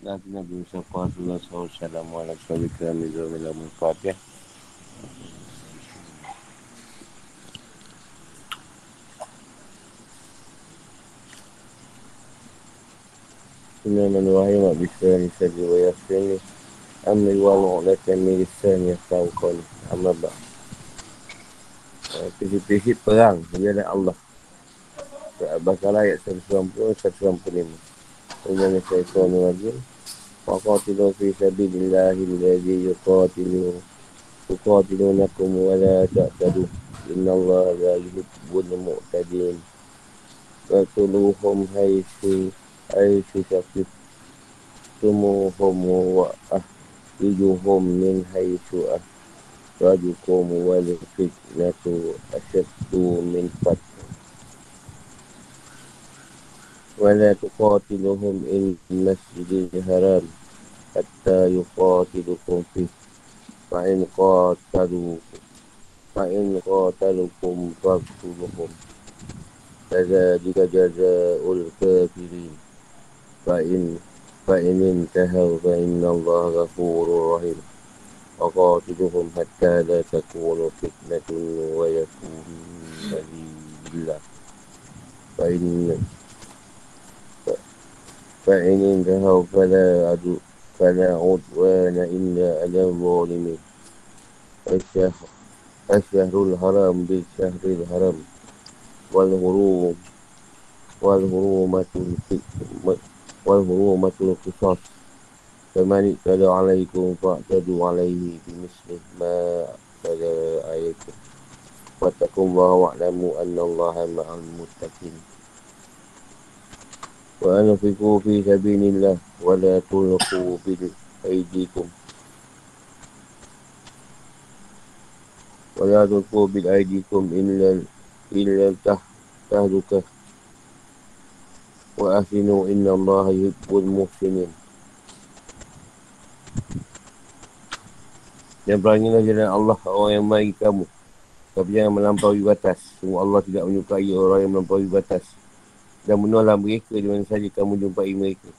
Nabi Nabi Musa Rasulullah SAW Assalamualaikum warahmatullahi wabarakatuh Bismillahirrahmanirrahim Bismillahirrahmanirrahim Bismillahirrahmanirrahim Amri wa mu'latan min lisan yafqahu qawli amma ba Prinsip-prinsip perang ialah Allah Al-Baqarah ayat 190 195 dengan syaitan wajib Waqatilu fi sabidillahi Lazi yuqatilu Yuqatilu nakum Wala ta'tadu Inna Allah la yuhibbul mu'tadin Fatuluhum haisu Haisu syafif Tumuhum wa ah Ijuhum min haisu ah Rajukum wal fitnatu Asyadu ولا تقاتلهم إن المسجد الحرام حتى يقاتلكم فيه. فإن قاتلوا فإن قاتلكم فاقتلوهم. كذلك جزاء الكافرين. فإن فإن انتهوا فإن الله غفور رحيم. وقاتلهم حتى لا تكون فتنة ويكون لله فإن فإن انتهوا فلا عدو فلا عدوان إلا على الظالمين. الشهر الشهر الحرام بالشهر الحرام. والهروم والهرومة والهرومة القصاص. فمن اعتدى عليكم فاعتدوا عليه بمثل ما اعتدى عليكم. واتقوا الله واعلموا أن الله مع المتقين. وأنفقوا في سبيل الله ولا تلقوا بأيديكم ولا تلقوا بأيديكم إلا إلا تهلكة وأحسنوا إن الله يحب المحسنين Dan berangilah jalan Allah orang yang mari kamu Tapi jangan melampaui batas Semua Allah tidak menyukai orang yang melampaui batas dan bunuhlah mereka di mana saja kamu jumpai mereka.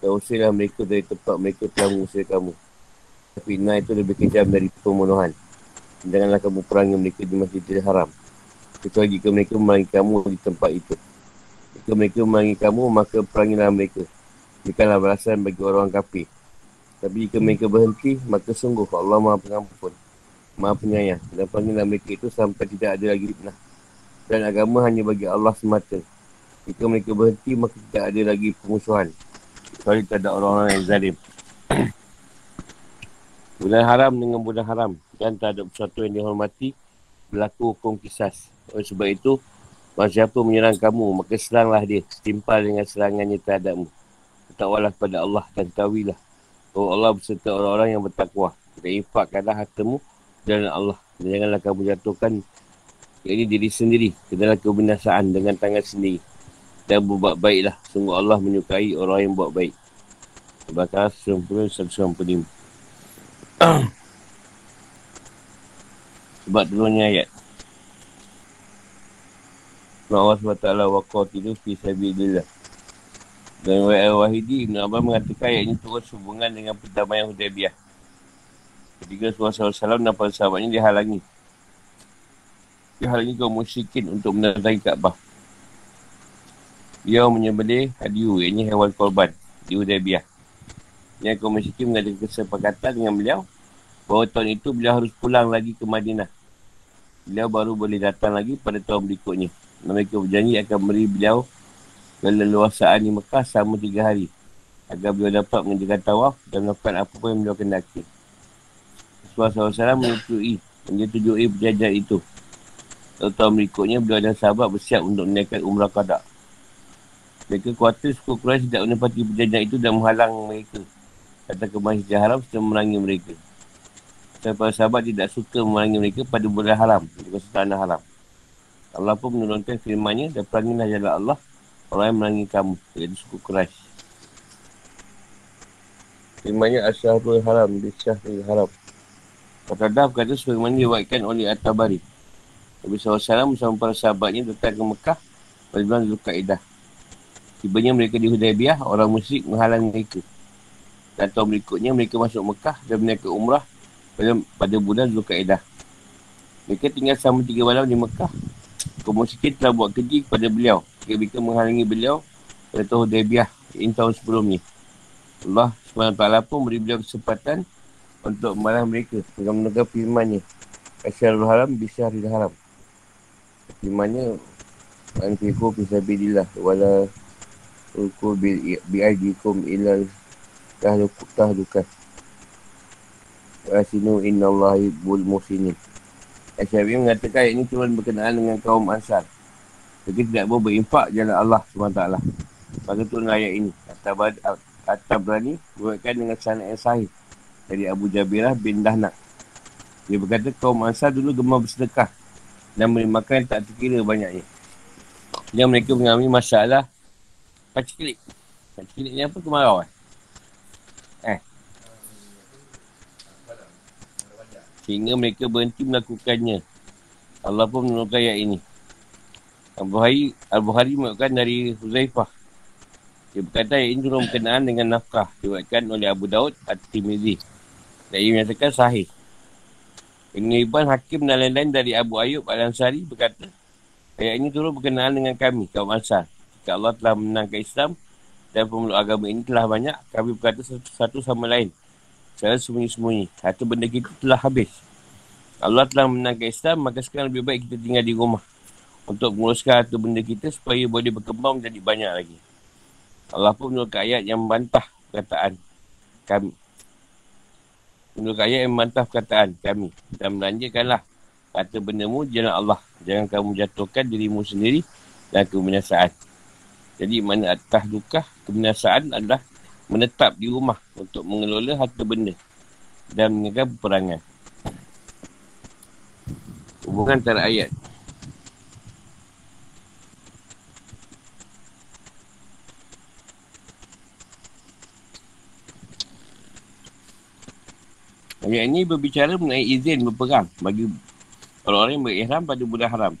Dan usirlah mereka dari tempat mereka telah mengusir kamu. Tapi nah itu lebih kejam dari pembunuhan. Janganlah kamu perangi mereka di masjidil haram. Kecuali jika mereka memerangi kamu di tempat itu. Jika mereka memerangi kamu, maka perangilah mereka. Bukanlah balasan bagi orang kafir. Tapi jika mereka berhenti, maka sungguh Allah maha pengampun. Maha penyayang. Dan panggillah mereka itu sampai tidak ada lagi fitnah. Dan agama hanya bagi Allah semata. Jika mereka berhenti, maka tidak ada lagi pemusuhan. Kecuali tak ada orang-orang yang zalim. bulan haram dengan bulan haram. Dan tak ada sesuatu yang dihormati, berlaku hukum kisas. Oleh sebab itu, Masa siapa menyerang kamu, maka seranglah dia. Setimpal dengan serangannya terhadapmu. Bertakwalah kepada Allah dan tahuilah. Oh Allah berserta orang-orang yang bertakwa. Dan infakkanlah hartamu dan Allah. Dan janganlah kamu jatuhkan ini diri sendiri ke dalam kebinasaan dengan tangan sendiri dan berbuat baiklah. Sungguh Allah menyukai orang yang buat baik. Bakar 90-195 Sebab turunnya ayat. Allah SWT waqatilu fi sabidillah. Dan Wahidi Ibn Abbas mengatakan ayat ini turun sehubungan dengan perdamaian Hudaybiyah. Ketika Rasulullah SAW dan para sahabatnya dihalangi. Dihalangi kaum musyrikin untuk mendatangi Kaabah. Dia menyembelih hadiu, iaitu hewan korban di Hudaybiyah. Yang kaum Mesyikin mengadakan kesepakatan dengan beliau bahawa tahun itu beliau harus pulang lagi ke Madinah. Beliau baru boleh datang lagi pada tahun berikutnya. Mereka berjanji akan beri beliau keleluasaan di Mekah selama tiga hari agar beliau dapat mengerjakan tawaf dan melakukan apa pun yang beliau kendaki. Rasulullah SAW menyetujui, menyetujui perjanjian itu. Tahun berikutnya, beliau dan sahabat bersiap untuk menaikkan umrah kadak. Mereka khawatir suku Quraisy tidak menepati perjanjian itu dan menghalang mereka. Kata ke Masjid Haram serta memerangi mereka. Dan para sahabat tidak suka memerangi mereka pada bulan haram. Kawasan tanah haram. Allah pun menurunkan firmannya dan perangilah jalan Allah orang yang memerangi kamu. Iaitu suku Quraisy. Firmannya Asyahrul Haram di Syahrul Haram. Kata dah berkata sebagaimana diwakilkan oleh At-Tabari. Nabi SAW bersama para sahabatnya datang ke Mekah pada bulan Zulkaidah. Tibanya mereka di Hudaybiyah, orang musyrik menghalang mereka. Dan tahun berikutnya mereka masuk Mekah dan menaikkan umrah pada, pada bulan Zulkaidah. Mereka tinggal selama tiga malam di Mekah. Kaum musyrikin telah buat keji kepada beliau. Mereka menghalangi beliau pada tahun Debiah ini tahun sebelum ni. Allah SWT pun beri beliau kesempatan untuk memarah mereka dengan menegak firmannya. Asyarul haram bisyaril haram. Firmannya Anfiku fisabilillah wala Uku bi'aidikum ilal tahlukan Asinu inna Allahi bul musinin Asyabi mengatakan ini cuma berkenaan dengan kaum Ansar. Jadi tidak boleh berimpak jalan Allah SWT Maka turun ayat ini. At-Tabrani berkaitan dengan sanat yang sahih. Dari Abu Jabirah bin Dahnak. Dia berkata kaum Ansar dulu gemar bersedekah. Dan beri makan tak terkira banyaknya. Dan mereka mengalami masalah Pacikilik Pacikilik ni apa? Kemarau eh? Eh. Sehingga mereka berhenti melakukannya. Allah pun menurunkan ayat ini. Al-Buhari Al-Buhari mengatakan dari Huzaifah. Dia berkata ayat ini turun berkenaan dengan nafkah Diwakilkan oleh Abu Daud At-Timizi Dan ia menyatakan sahih. Ibn Ibn Hakim dan lain-lain dari Abu Ayub Al-Ansari berkata Ayat ini turun berkenaan dengan kami, kaum Ansar Jika Allah telah menangkan Islam Dan pemeluk agama ini telah banyak Kami berkata satu, sama lain Secara sembunyi-sembunyi Satu benda kita telah habis Allah telah menangkan Islam Maka sekarang lebih baik kita tinggal di rumah Untuk menguruskan satu benda kita Supaya boleh berkembang menjadi banyak lagi Allah pun menurut ayat yang membantah perkataan kami. Menurut ayat yang membantah perkataan kami. Dan melanjutkanlah kata bendamu jalan Allah. Jangan kamu jatuhkan dirimu sendiri dan kebinasaan. Jadi mana atas duka kebinasaan adalah menetap di rumah untuk mengelola harta benda dan mengegang peperangan. Hubungan antara ayat Ayat ini berbicara mengenai izin berperang bagi orang-orang yang berihram pada bulan haram.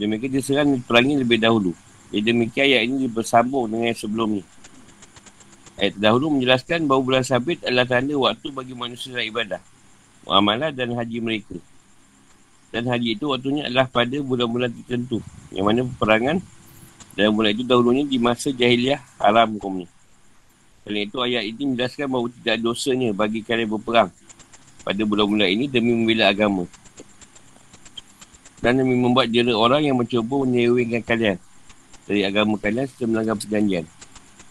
Dan mereka diserang perangi lebih dahulu. Jadi demikian ayat ini bersambung dengan yang sebelum ni. Ayat dahulu menjelaskan bahawa bulan sabit adalah tanda waktu bagi manusia dalam ibadah. Muamalah dan haji mereka. Dan haji itu waktunya adalah pada bulan-bulan tertentu. Yang mana peperangan dalam bulan itu dahulunya di masa jahiliah haram hukumnya. Kerana itu ayat ini menjelaskan bahawa tidak dosanya bagi kalian berperang pada bulan-bulan ini demi membela agama. Dan demi membuat jera orang yang mencuba menyewingkan kalian dari agama kalian serta melanggar perjanjian.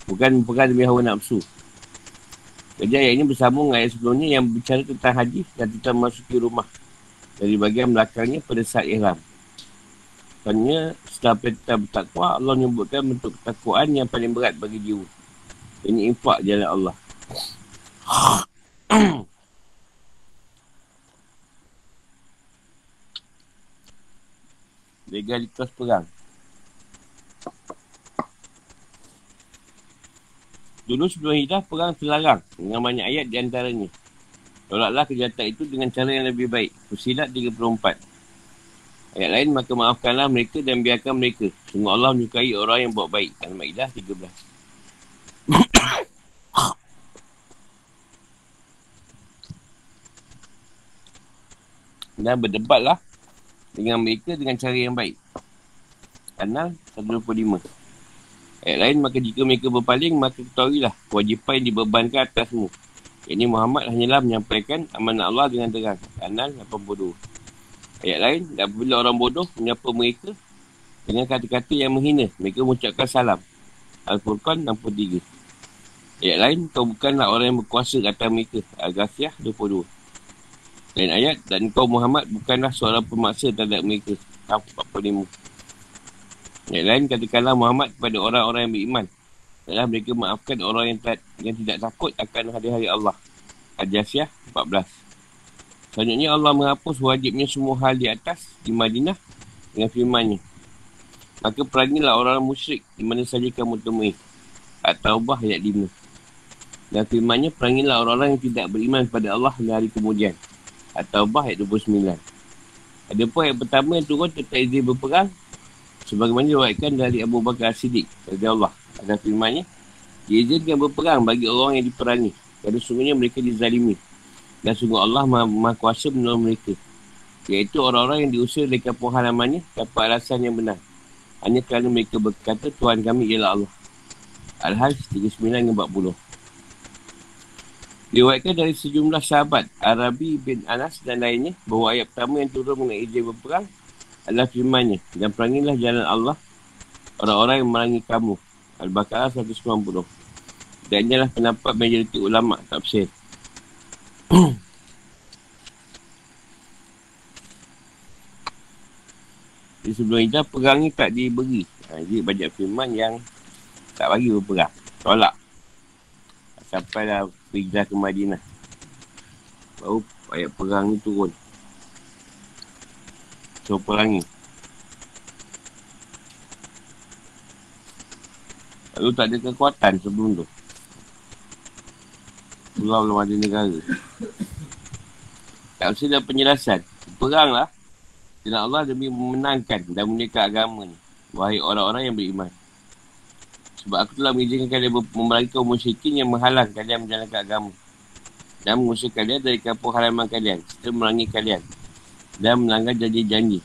Bukan berperang demi hawa nafsu. Jadi ayat ini bersambung dengan ayat sebelumnya yang berbicara tentang haji dan tentang masuki rumah. Dari bagian belakangnya pada saat ihram. Sebenarnya setelah perintah bertakwa, Allah menyebutkan bentuk ketakwaan yang paling berat bagi jiwa. Ini impak jalan Allah. Legalitas perang. Dulu sebelum hijrah, perang terlarang dengan banyak ayat di antaranya. Tolaklah kejahatan itu dengan cara yang lebih baik. Fusilat 34. Ayat lain, maka maafkanlah mereka dan biarkan mereka. Sungguh Allah menyukai orang yang buat baik. Al-Ma'idah 13. Dan berdebatlah dengan mereka dengan cara yang baik. Kanal 125. Ayat lain, maka jika mereka berpaling, maka ketahuilah kewajipan yang dibebankan atasmu. Ini Muhammad hanyalah menyampaikan amanah Allah dengan terang. Kanal 82. Ayat lain, dan apabila orang bodoh menyapa mereka dengan kata-kata yang menghina, mereka mengucapkan salam. Al-Furqan 63. Ayat lain, kau bukanlah orang yang berkuasa kata mereka. Al-Ghafiyah 22. Lain ayat, dan kau Muhammad bukanlah seorang pemaksa terhadap mereka. Kaf 45. Ayat lain, katakanlah Muhammad kepada orang-orang yang beriman. Adalah mereka maafkan orang yang, tak, yang tidak takut akan hari-hari Allah. Al-Jasiyah 14. Selanjutnya Allah menghapus wajibnya semua hal di atas di Madinah dengan firmannya. Maka perangilah orang-orang musyrik di mana saja kamu temui. At-Taubah ayat 5. Dan firmannya perangilah orang-orang yang tidak beriman kepada Allah di hari kemudian. Atau bah ayat 29. Ada pun ayat pertama yang turun tentang izin berperang. Sebagaimana diwakilkan dari Abu Bakar Siddiq. Dari Allah. Ada firmannya. Diizinkan berperang bagi orang yang diperangi. Kerana sungguhnya mereka dizalimi. Dan sungguh Allah maha, maha kuasa menolong mereka. Iaitu orang-orang yang diusir dari kampung halamannya dapat alasan yang benar. Hanya kerana mereka berkata Tuhan kami ialah Allah. Al-Hajj 39 40. Diwakilkan dari sejumlah sahabat Arabi bin Anas dan lainnya bahawa ayat pertama yang turun mengenai izin berperang adalah firmannya dan perangilah jalan Allah orang-orang yang merangi kamu. Al-Baqarah 190. Dan inilah pendapat majoriti ulama tafsir. Jadi sebelum hijrah perang ni tak diberi. Ha, jadi banyak firman yang tak bagi berperang. Tolak. Sampai dah hijrah ke Madinah. Baru ayat perang ni turun. So perangi. Lalu tak ada kekuatan sebelum tu. Pulau belum ada negara. Tak mesti ada penjelasan. Peranglah. Dan Allah demi memenangkan dan menyekak agama ni. Wahai orang-orang yang beriman. Sebab aku telah mengizinkan kalian memerangi kaum musyrikin yang menghalang kalian menjalankan agama. Dan mengusir kalian dari kampung halaman kalian. Serta merangi kalian. Dan melanggar janji-janji.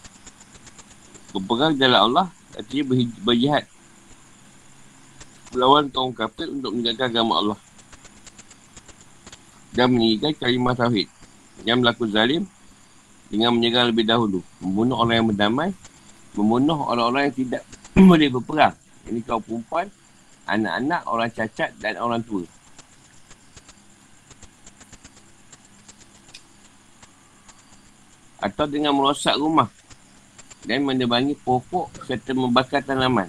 Berperang dalam Allah. Artinya berjihad. Melawan kaum kafir untuk menjaga agama Allah dan meninggikan kalimah tauhid yang berlaku zalim dengan menyerang lebih dahulu membunuh orang yang berdamai membunuh orang-orang yang tidak boleh berperang ini kaum perempuan anak-anak, orang cacat dan orang tua. Atau dengan merosak rumah. Dan menebangi pokok serta membakar tanaman.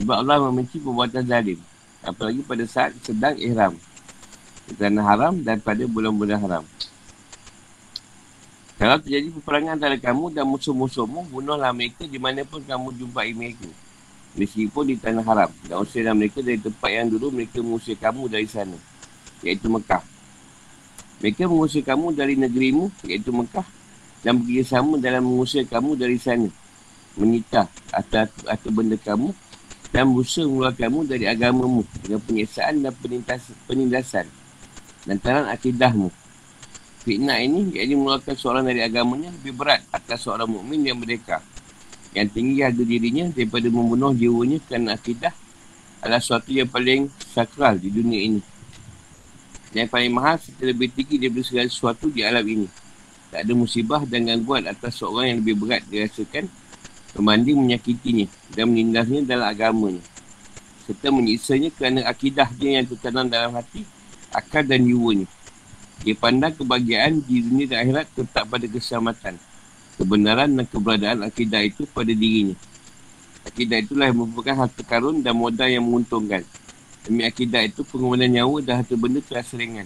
Sebab Allah membenci perbuatan zalim. Apalagi pada saat sedang ihram. Kerana haram dan pada bulan-bulan haram. Kalau terjadi peperangan antara kamu dan musuh-musuhmu, bunuhlah mereka di mana pun kamu jumpai mereka. Meskipun di tanah haram. Dan usirlah mereka dari tempat yang dulu mereka mengusir kamu dari sana. Iaitu Mekah. Mereka mengusir kamu dari negerimu, iaitu Mekah. Dan bekerjasama dalam mengusir kamu dari sana. Menyita atau, atau benda kamu. Dan berusaha mengeluarkan kamu dari agamamu. Dengan penyiksaan dan penindasan lantaran akidahmu. Fitnah ini yakni mengeluarkan seorang dari agamanya lebih berat atas seorang mukmin yang merdeka. Yang tinggi harga dirinya daripada membunuh jiwanya kerana akidah adalah sesuatu yang paling sakral di dunia ini. Yang paling mahal serta lebih tinggi daripada segala sesuatu di alam ini. Tak ada musibah dan gangguan atas seorang yang lebih berat dirasakan membanding menyakitinya dan menindasnya dalam agamanya. Serta menyiksanya kerana akidah dia yang tertanam dalam hati akal dan jiwanya. Dia pandang kebahagiaan di dunia dan akhirat tetap pada keselamatan. Kebenaran dan keberadaan akidah itu pada dirinya. Akidah itulah yang merupakan harta karun dan modal yang menguntungkan. Demi akidah itu pengorbanan nyawa dan harta benda telah seringan.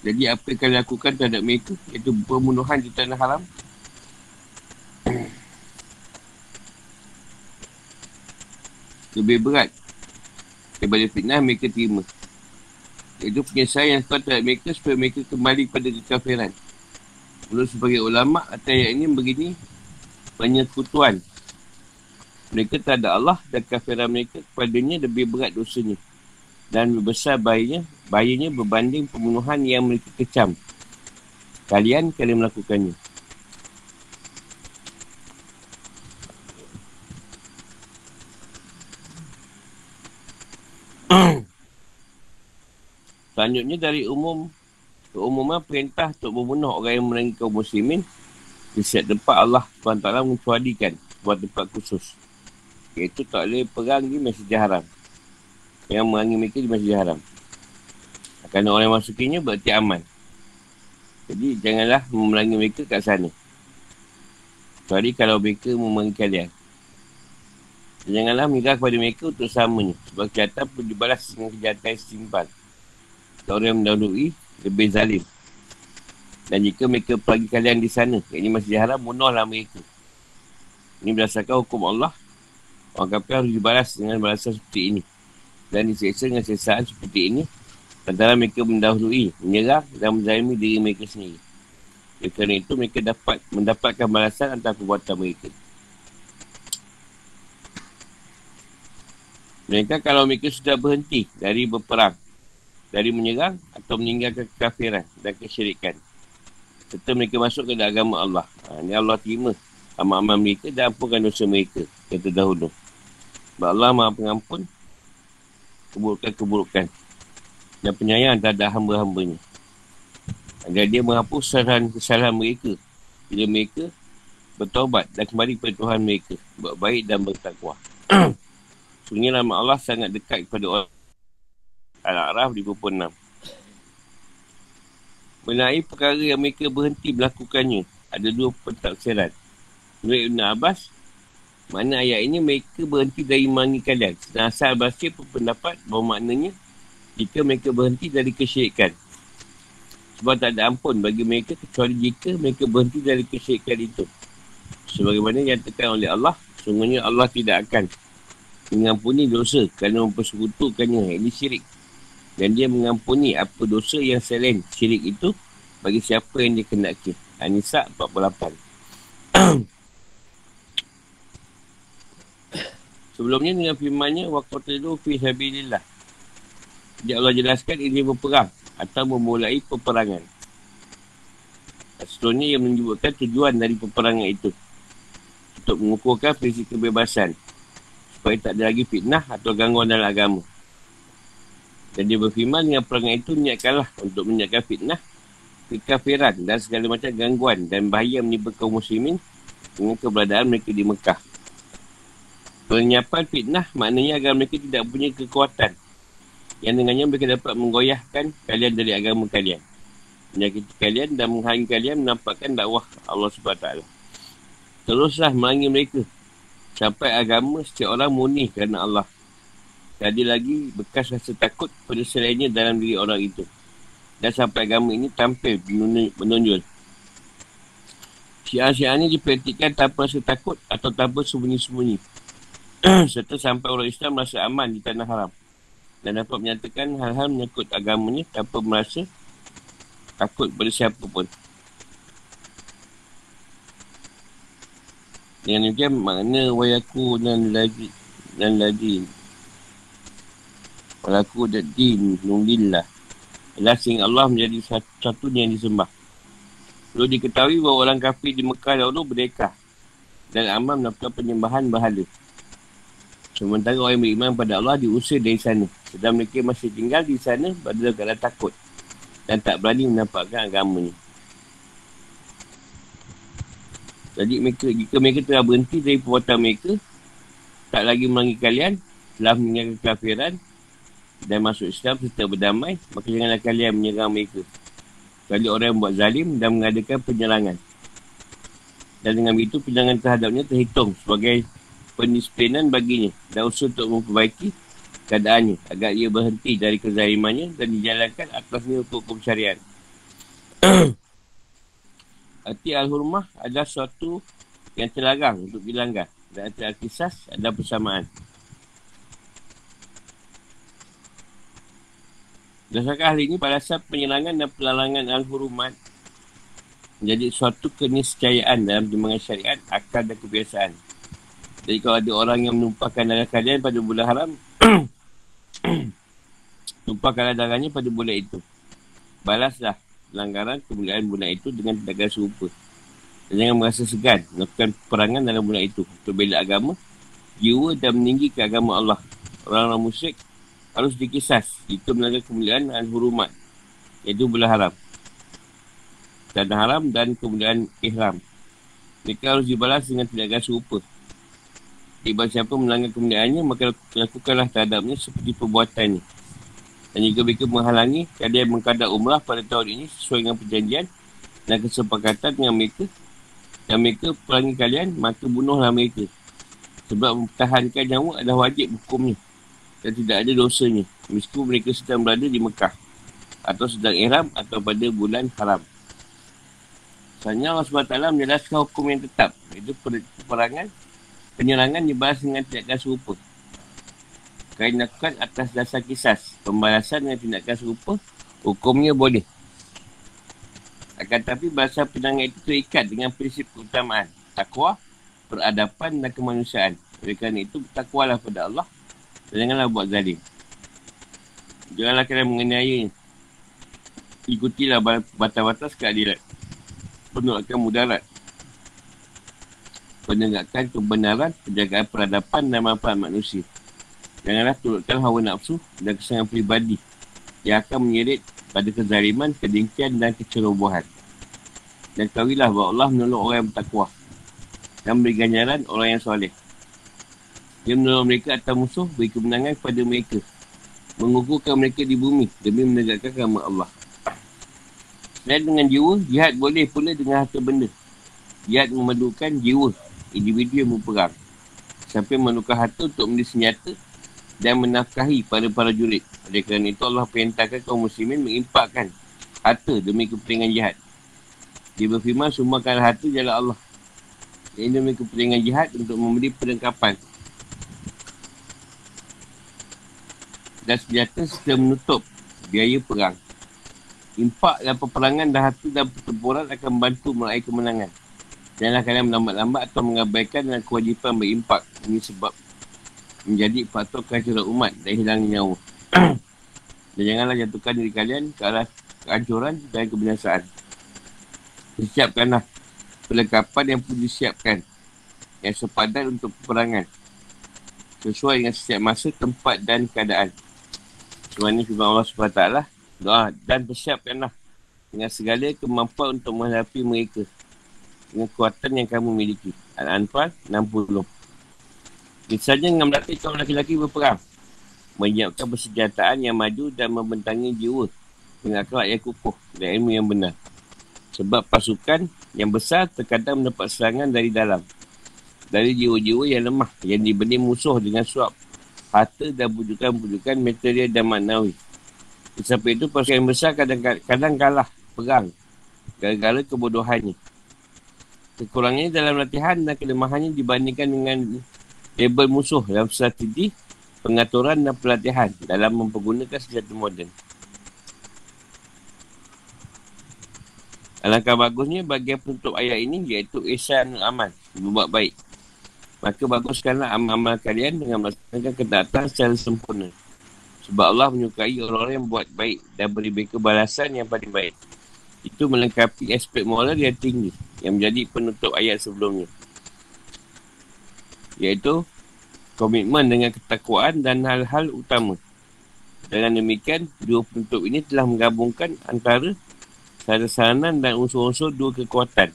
Jadi apa yang kalian lakukan terhadap mereka iaitu pembunuhan di tanah haram lebih berat daripada fitnah mereka terima. Itu penyelesaian yang kuat terhadap mereka supaya mereka kembali pada kekafiran. Menurut sebagai ulama' atau ayat ini begini penyekutuan. Mereka tak ada Allah dan kafiran mereka kepadanya lebih berat dosanya. Dan besar bahayanya, bahayanya berbanding pembunuhan yang mereka kecam. Kalian kalian melakukannya. Selanjutnya dari umum keumuman perintah untuk membunuh orang yang merengi kaum muslimin di setiap tempat Allah SWT mencuadikan buat tempat khusus. Iaitu tak boleh perang di Masjid Haram. Yang merangi mereka di Masjid Haram. Kerana orang yang masukinya berarti aman. Jadi janganlah memerangi mereka kat sana. Kecuali kalau mereka memerangi kalian. Janganlah mengira kepada mereka untuk samanya. Sebab kejahatan pun dibalas dengan kejahatan simpel orang yang mendahului lebih zalim. Dan jika mereka pergi kalian di sana, ini masih haram, bunuhlah mereka. Ini berdasarkan hukum Allah. Orang kafir harus dibalas dengan balasan seperti ini. Dan diseksa dengan sesaan seperti ini. Antara mereka mendahului, menyerah dan menzalimi diri mereka sendiri. Oleh kerana itu, mereka dapat mendapatkan balasan antara perbuatan mereka. Mereka kalau mereka sudah berhenti dari berperang, dari menyerang atau meninggalkan kekafiran dan kesyirikan. Serta mereka masuk ke dalam agama Allah. Ha, ini Allah terima amal-amal mereka dan ampunkan dosa mereka yang terdahulu. Sebab Allah maha pengampun keburukan-keburukan dan penyayang terhadap hamba-hambanya. Agar dia menghapus kesalahan-kesalahan mereka bila mereka bertobat dan kembali kepada Tuhan mereka. Buat baik dan bertakwa. Sungguh nama Allah sangat dekat kepada orang. Al-A'raf 56. Mengenai perkara yang mereka berhenti melakukannya, ada dua pentafsiran. Menurut Ibn Abbas, mana ayat ini mereka berhenti dari manggil kalian. Dan asal Basir pun pendapat bahawa maknanya jika mereka berhenti dari kesyirikan. Sebab tak ada ampun bagi mereka kecuali jika mereka berhenti dari kesyirikan itu. Sebagaimana yang tekan oleh Allah, sungguhnya Allah tidak akan mengampuni dosa kerana mempersekutukannya ini syirik dan dia mengampuni apa dosa yang selain syirik itu bagi siapa yang dia kenaki. An-Nisa 48 Sebelumnya dengan firmannya Waqatilu fi sabilillah. Dia Allah jelaskan ini berperang Atau memulai peperangan. Sebelumnya yang menyebutkan tujuan dari peperangan itu. Untuk mengukurkan prinsip kebebasan. Supaya tak ada lagi fitnah atau gangguan dalam agama. Dan dia berfirman dengan perangai itu niatkanlah untuk menyiapkan fitnah, kekafiran dan segala macam gangguan dan bahaya menimpa kaum muslimin dengan keberadaan mereka di Mekah. Penyiapan fitnah maknanya agar mereka tidak punya kekuatan yang dengannya mereka dapat menggoyahkan kalian dari agama kalian. Menyakiti kalian dan menghalangi kalian menampakkan dakwah Allah SWT. Teruslah melangi mereka Sampai agama setiap orang murni kerana Allah. Tak ada lagi bekas rasa takut pada selainnya dalam diri orang itu. Dan sampai agama ini tampil menonjol. Syiar-syiar ini dipraktikkan tanpa rasa takut atau tanpa sembunyi-sembunyi. Serta sampai orang Islam merasa aman di tanah haram. Dan dapat menyatakan hal-hal menyangkut agamanya tanpa merasa takut pada siapa pun. Dengan demikian makna wayaku dan lagi dan lagi Walaku dan din nungillah adalah sehingga Allah menjadi satu yang disembah. Perlu diketahui bahawa orang kafir di Mekah dahulu berdekah dan amal melakukan penyembahan bahala. Sementara orang yang beriman pada Allah diusir dari sana. Sedang mereka masih tinggal di sana pada keadaan takut dan tak berani menampakkan agamanya. Jadi mereka, jika mereka telah berhenti dari perbuatan mereka, tak lagi melangi kalian, telah meninggalkan kafiran dan masuk Islam serta berdamai, maka janganlah kalian menyerang mereka. Kali orang yang buat zalim dan mengadakan penyerangan. Dan dengan itu penyerangan terhadapnya terhitung sebagai pendisiplinan baginya dan usaha untuk memperbaiki keadaannya agar ia berhenti dari kezalimannya dan dijalankan atasnya untuk hukum syariat. Arti Al-Hurmah adalah suatu yang terlarang untuk dilanggar. Dan arti Al-Kisas adalah persamaan. Berdasarkan hal ini, pada saat penyerangan dan pelalangan Al-Hurumat menjadi suatu keniscayaan dalam jemaah syariat, akal dan kebiasaan. Jadi kalau ada orang yang menumpahkan darah kalian pada bulan haram, tumpahkanlah darahnya pada bulan itu. Balaslah pelanggaran kemuliaan bulan itu dengan tindakan serupa. Dan jangan merasa segan melakukan perangan dalam bulan itu untuk bela agama, jiwa dan meninggikan agama Allah. Orang-orang musyrik harus dikisas. Itu melanggar kemuliaan dan hurumat. Iaitu bulan haram. Dan haram dan kemuliaan ihram. Mereka harus dibalas dengan tindakan serupa. Ibarat siapa melanggar kemuliaannya, maka lakukanlah terhadapnya seperti perbuatannya. Dan jika mereka menghalangi kalian mengkadar umrah pada tahun ini sesuai dengan perjanjian dan kesepakatan dengan mereka dan mereka perangi kalian, maka bunuhlah mereka. Sebab mempertahankan nyawa adalah wajib hukumnya dan tidak ada dosanya. Meskipun mereka sedang berada di Mekah atau sedang ihram atau pada bulan haram. Sebenarnya Allah SWT menjelaskan hukum yang tetap. Iaitu perangan, penyerangan dibalas dengan tindakan serupa dilakukan atas dasar kisas. Pembalasan dengan tindakan serupa, hukumnya boleh. Akan tetapi bahasa penangan itu terikat dengan prinsip keutamaan. Takwa, peradaban dan kemanusiaan. Oleh kerana itu, bertakwalah pada Allah Janganlah buat zalim. Janganlah kalian menganiaya. Ikutilah batas-batas keadilan. Penolakan mudarat. Penegakkan kebenaran, penjagaan peradaban dan manfaat manusia. Janganlah turutkan hawa nafsu dan kesenangan pribadi yang akan menyerit pada kezaliman, kedengkian dan kecerobohan. Dan kawilah bahawa Allah menolong orang yang bertakwa dan beri ganjaran orang yang soleh. Dia menolong mereka atas musuh, beri kemenangan kepada mereka. Mengukuhkan mereka di bumi demi menegakkan agama Allah. Selain dengan jiwa, jihad boleh pula dengan harta benda. Jihad memadukan jiwa individu yang berperang. Sampai menukar harta untuk membeli senjata dan menafkahi pada para jurid. Oleh kerana itu Allah perintahkan kaum muslimin mengimpakkan harta demi kepentingan jihad. Dia berfirman, sumbangkan harta jalan Allah. Ini demi kepentingan jihad untuk memberi perlengkapan. Dan senjata setelah menutup biaya perang. Impak dan peperangan dan harta dan pertempuran akan membantu meraih kemenangan. Janganlah kalian melambat-lambat atau mengabaikan dengan kewajipan berimpak. Ini sebab menjadi faktor kehancuran umat dan hilang nyawa. dan janganlah jatuhkan diri kalian ke arah kehancuran dan kebinasaan. Siapkanlah perlengkapan yang perlu disiapkan yang sepadan untuk peperangan sesuai dengan setiap masa, tempat dan keadaan. Sebenarnya firman Allah SWT doa dan persiapkanlah dengan segala kemampuan untuk menghadapi mereka dengan kekuatan yang kamu miliki. Al-Anfal 60. Misalnya dengan melatih kaum lelaki-lelaki berperang. Menyiapkan persenjataan yang maju dan membentangi jiwa dengan akhlak yang kukuh dan ilmu yang benar. Sebab pasukan yang besar terkadang mendapat serangan dari dalam. Dari jiwa-jiwa yang lemah yang diberi musuh dengan suap harta dan bujukan-bujukan material dan maknawi. Sampai itu pasukan yang besar kadang-kadang kalah perang gara-gara kebodohannya. Kekurangannya dalam latihan dan kelemahannya dibandingkan dengan label musuh dalam strategi pengaturan dan pelatihan dalam mempergunakan senjata moden. Alangkah bagusnya bagian penutup ayat ini iaitu ihsan amal, berbuat baik. Maka baguskanlah amal-amal kalian dengan melaksanakan kedatangan secara sempurna. Sebab Allah menyukai orang-orang yang buat baik dan beri mereka balasan yang paling baik. Itu melengkapi aspek moral yang tinggi yang menjadi penutup ayat sebelumnya iaitu komitmen dengan ketakwaan dan hal-hal utama. Dengan demikian, dua penutup ini telah menggabungkan antara sarasanan dan unsur-unsur dua kekuatan,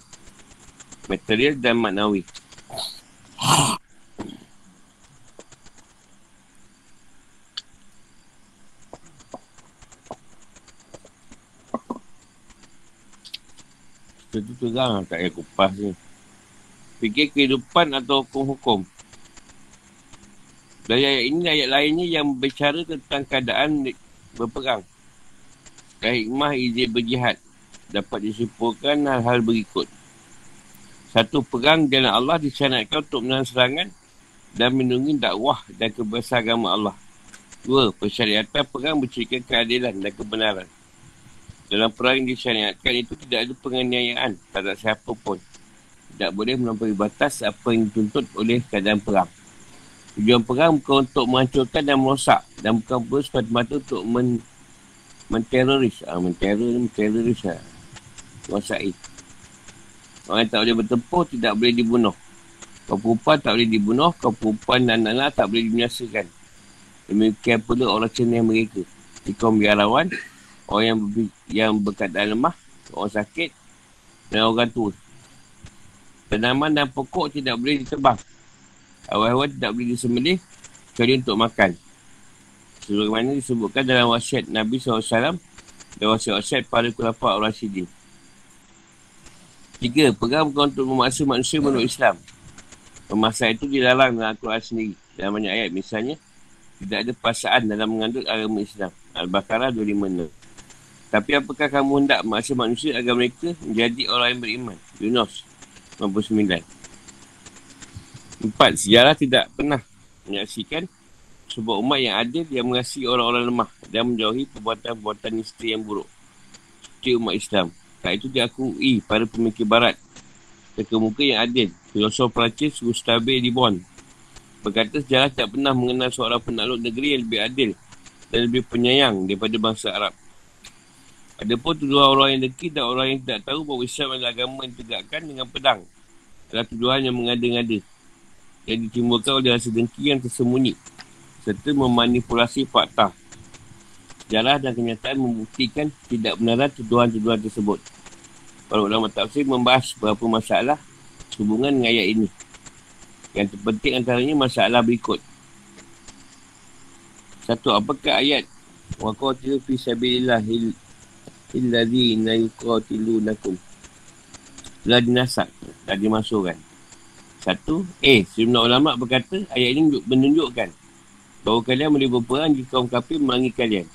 material dan maknawi. Itu tu lah tak payah kupas ni. Fikir kehidupan atau hukum-hukum. Dan ayat ini ayat lainnya yang berbicara tentang keadaan berperang. Dan hikmah izin berjihad dapat disimpulkan hal-hal berikut. Satu, perang jalan Allah disanatkan untuk menahan serangan dan melindungi dakwah dan kebesaran agama Allah. Dua, persyariatan perang bercerita keadilan dan kebenaran. Dalam perang yang disyariatkan itu tidak ada penganiayaan terhadap siapa pun. Tidak boleh melampaui batas apa yang dituntut oleh keadaan perang. Tujuan perang bukan untuk menghancurkan dan merosak dan bukan pun semata-mata untuk men menteroris. Ah, menteror, menteroris lah. Rosai. Orang yang tak boleh bertempur tidak boleh dibunuh. Kau perempuan tak boleh dibunuh. Kau perempuan dan anak-anak tak boleh dibinasakan. Demikian pula orang cenah mereka. Di kaum biarawan, orang yang, ber- yang berkadaan lemah, orang sakit dan orang tua. Tanaman dan pokok tidak boleh ditebang Hewan-hewan tidak boleh disembelih kecuali untuk makan. Sebagaimana disebutkan dalam wasiat Nabi SAW dan wasiat-wasiat para kulafak orang sidin. Tiga, perang bukan untuk memaksa manusia menurut Islam. Pemaksaan itu dilarang dalam Al-Quran sendiri. Dalam banyak ayat misalnya, tidak ada pasaan dalam mengandung agama Islam. Al-Baqarah 256. Tapi apakah kamu hendak memaksa manusia agar mereka menjadi orang yang beriman? Yunus 99. Empat, sejarah tidak pernah menyaksikan sebuah umat yang adil yang mengasihi orang-orang lemah dan menjauhi perbuatan-perbuatan isteri yang buruk. Seperti umat Islam. Kali itu diakui para pemikir barat. Kemuka yang adil. Filosof Perancis Gustave Le Bon Berkata sejarah tak pernah mengenal seorang penakluk negeri yang lebih adil dan lebih penyayang daripada bangsa Arab. Ada pun tuduhan orang yang deki dan orang yang tidak tahu bahawa Islam adalah agama yang tegakkan dengan pedang. Adalah tuduhan yang mengada-ngada. Yang ditimbulkan oleh rasa dengki yang tersembunyi. Serta memanipulasi fakta. Sejarah dan kenyataan membuktikan tidak benar tuduhan-tuduhan tersebut. Para ulama tafsir membahas beberapa masalah hubungan dengan ayat ini. Yang terpenting antaranya masalah berikut. Satu, apakah ayat wa qatilu fi sabilillah illadzina yuqatilunakum telah dinasak telah dimasukkan satu eh sejumlah ulama berkata ayat ini menunjukkan bahawa kalian boleh berperang jika kaum kafir merangi kalian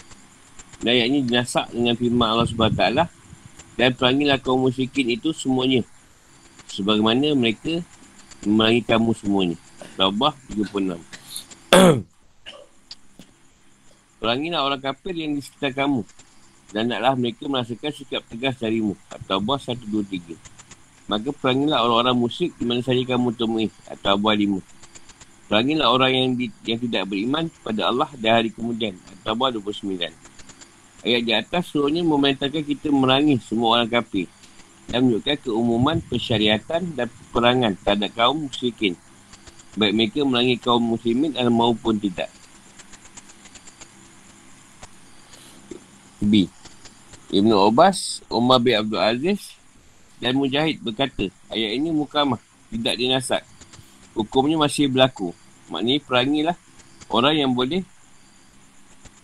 dan ayat ini dinasak dengan firman Allah SWT dan perangilah kaum musyrikin itu semuanya sebagaimana mereka memerangi kamu semuanya Taubah 36 Perangilah orang kafir yang di sekitar kamu dan naklah mereka merasakan sikap tegas darimu. Atau Abah 1, 2, 3. Maka perangilah orang-orang musyrik di mana saja kamu temui. Atau Abah 5. Perangilah orang yang di, yang tidak beriman kepada Allah dan hari kemudian. Atau Abah 29. Ayat di atas suruhnya memerintahkan kita merangi semua orang kafir. Dan menunjukkan keumuman persyariatan dan perangan terhadap kaum musyrikin. Baik mereka merangi kaum muslimin maupun tidak. B. Ibn Abbas, Umar bin Abdul Aziz dan Mujahid berkata, ayat ini mukamah, tidak dinasak. Hukumnya masih berlaku. Maknanya perangilah orang yang boleh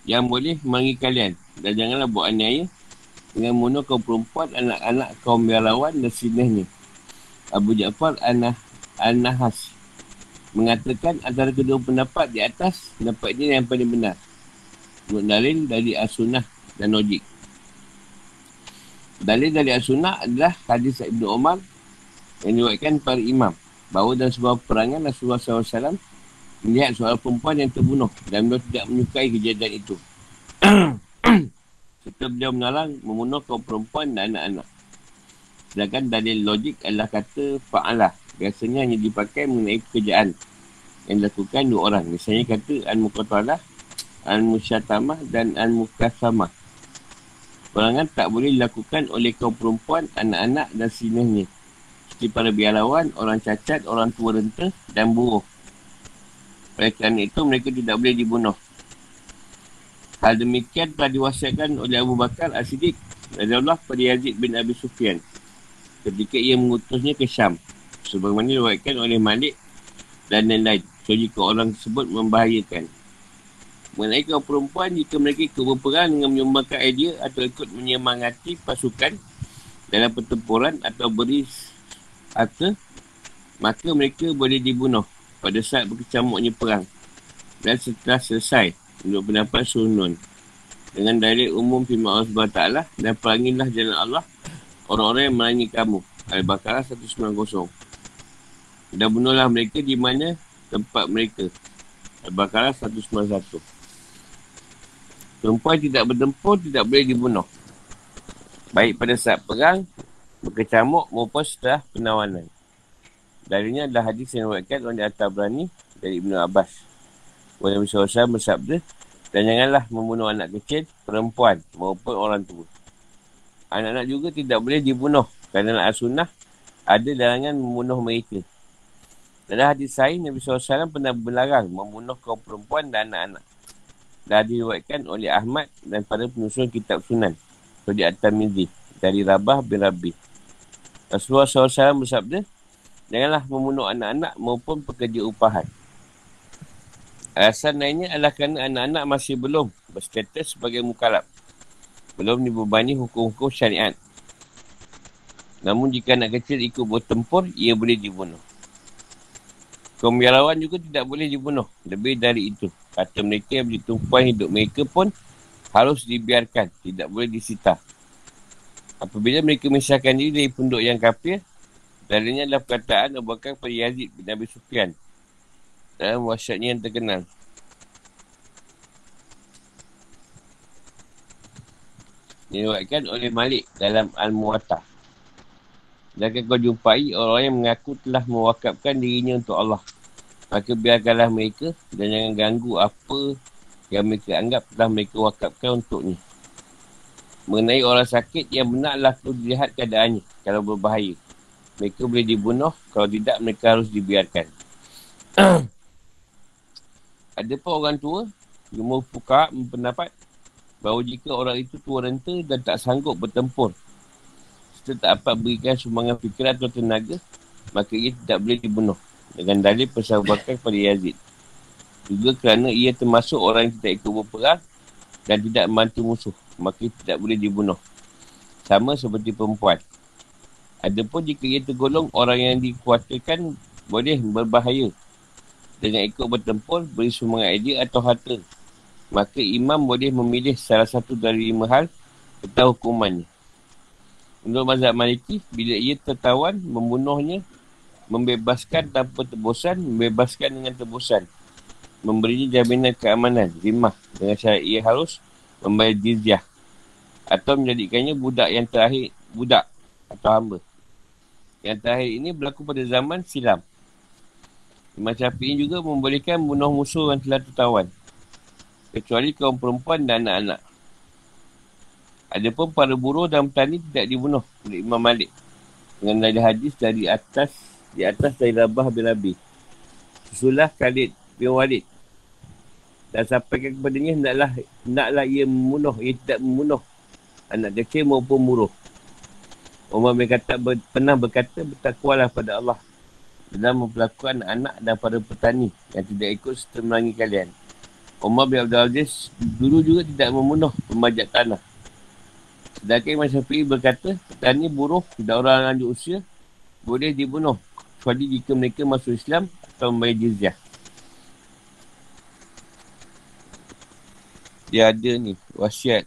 yang boleh merangi kalian. Dan janganlah buat aniaya dengan bunuh kaum perempuan, anak-anak kaum biarawan dan sinihnya. Abu Ja'far Anah Anahas mengatakan antara kedua pendapat di atas pendapat ini yang paling benar. Menurut dalil dari as-sunnah dan logik. Dalil dari As-Sunnah adalah hadis Ibn Umar yang diwakilkan para imam. Bahawa dalam sebuah perangan Rasulullah SAW melihat seorang perempuan yang terbunuh dan beliau tidak menyukai kejadian itu. Serta beliau menalang membunuh kaum perempuan dan anak-anak. Sedangkan dalil logik adalah kata fa'alah. Biasanya hanya dipakai mengenai pekerjaan yang dilakukan dua orang. Misalnya kata Al-Muqatalah, Al-Musyatamah dan Al-Mukasamah. Perangan tak boleh dilakukan oleh kaum perempuan, anak-anak dan sinihnya. Seperti para biarawan, orang cacat, orang tua renta dan buruh. Oleh kerana itu, mereka tidak boleh dibunuh. Hal demikian telah diwasiatkan oleh Abu Bakar As-Siddiq dari Allah pada Yazid bin Abi Sufyan ketika ia mengutusnya ke Syam. Sebagaimana diwakilkan oleh Malik dan lain-lain. So, jika orang tersebut membahayakan. Mengenai kaum perempuan, jika mereka ikut berperang dengan menyumbangkan idea atau ikut menyemangati pasukan dalam pertempuran atau beri harta, maka mereka boleh dibunuh pada saat berkecamuknya perang. Dan setelah selesai, untuk pendapat sunun. Dengan dalil umum firman Allah SWT dan perangilah jalan Allah orang-orang yang merangi kamu. Al-Baqarah 190. Dan bunuhlah mereka di mana tempat mereka. Al-Baqarah 191. Perempuan tidak bertempur tidak boleh dibunuh. Baik pada saat perang, berkecamuk maupun setelah penawanan. Darinya adalah hadis yang diwakilkan oleh At-Tabrani dari Ibn Abbas. Wala Misal bersabda, dan janganlah membunuh anak kecil, perempuan maupun orang tua. Anak-anak juga tidak boleh dibunuh kerana al-sunnah ada larangan membunuh mereka. Dalam hadis lain, Nabi SAW pernah berlarang membunuh kaum perempuan dan anak-anak dah diriwayatkan oleh Ahmad dan para penyusun kitab sunan seperti At-Tamidhi dari Rabah bin Rabi. Rasulullah SAW bersabda, janganlah membunuh anak-anak maupun pekerja upahan. Alasan lainnya adalah kerana anak-anak masih belum berstatus sebagai mukalab. Belum dibebani hukum-hukum syariat. Namun jika anak kecil ikut bertempur, ia boleh dibunuh. Kaum biarawan juga tidak boleh dibunuh. Lebih dari itu. Kata mereka yang bertumpuan hidup mereka pun harus dibiarkan. Tidak boleh disita. Apabila mereka misalkan diri dari penduduk yang kafir, dalilnya adalah perkataan Abu Bakar Yazid bin Abi Sufyan. Dalam wasyatnya yang terkenal. Diriwayatkan oleh Malik dalam Al-Muwattah. Jangan kau jumpai orang yang mengaku telah mewakafkan dirinya untuk Allah. Maka biarkanlah mereka dan jangan ganggu apa yang mereka anggap telah mereka wakafkan untuknya. Mengenai orang sakit yang benarlah perlu dilihat keadaannya kalau berbahaya. Mereka boleh dibunuh, kalau tidak mereka harus dibiarkan. Ada pun orang tua, Jumur Fuka berpendapat bahawa jika orang itu tua renta dan tak sanggup bertempur serta tak dapat berikan sumbangan fikiran atau tenaga, maka ia tidak boleh dibunuh dengan dalil persahabatan kepada Yazid. Juga kerana ia termasuk orang yang tidak ikut berperang dan tidak membantu musuh, maka tidak boleh dibunuh. Sama seperti perempuan. Adapun jika ia tergolong orang yang dikuatirkan boleh berbahaya dengan ikut bertempur, beri sumbangan idea atau harta. Maka imam boleh memilih salah satu dari lima hal tentang hukumannya. Menurut mazhab maliki, bila ia tertawan, membunuhnya membebaskan tanpa tebusan, membebaskan dengan tebusan. Memberinya jaminan keamanan, rimah dengan syarat ia harus membayar jizyah. Atau menjadikannya budak yang terakhir, budak atau hamba. Yang terakhir ini berlaku pada zaman silam. Imam Syafi'i juga membolehkan bunuh musuh yang telah tertawan. Kecuali kaum perempuan dan anak-anak. Adapun para buruh dan petani tidak dibunuh oleh Imam Malik. Dengan ada hadis dari atas di atas dari Rabah bin Rabi. Susulah Khalid bin Walid. Dan sampaikan kepadanya, hendaklah, hendaklah ia membunuh, ia tidak membunuh anak kecil maupun muruh. Umar bin Khattab ber, pernah berkata, bertakwalah pada Allah dalam memperlakukan anak dan para petani yang tidak ikut serta melangi kalian. Umar bin Abdul Aziz dulu juga tidak membunuh pembajak tanah. Sedangkan Imam Syafi'i berkata, petani buruh dan orang lanjut usia boleh dibunuh kecuali jika mereka masuk Islam atau membayar jizyah. Dia ada ni, wasiat.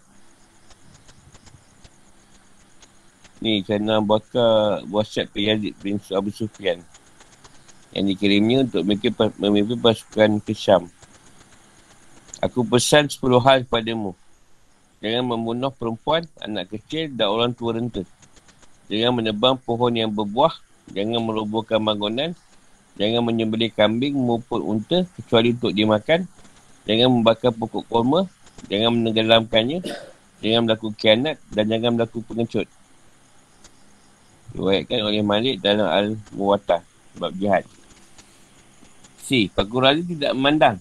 Ni, kerana bakar wasiat Yazid bin Abu Sufyan. Yang dikirimnya untuk mereka memimpin pasukan ke Syam. Aku pesan 10 hal kepadamu. Jangan membunuh perempuan, anak kecil dan orang tua renta. Jangan menebang pohon yang berbuah Jangan merobohkan bangunan. Jangan menyembelih kambing maupun unta kecuali untuk dimakan. Jangan membakar pokok kurma. Jangan menenggelamkannya. Jangan berlaku kianat dan jangan berlaku pengecut. Diwayatkan oleh Malik dalam Al-Muwattah sebab jihad. C. Fakul Razi tidak memandang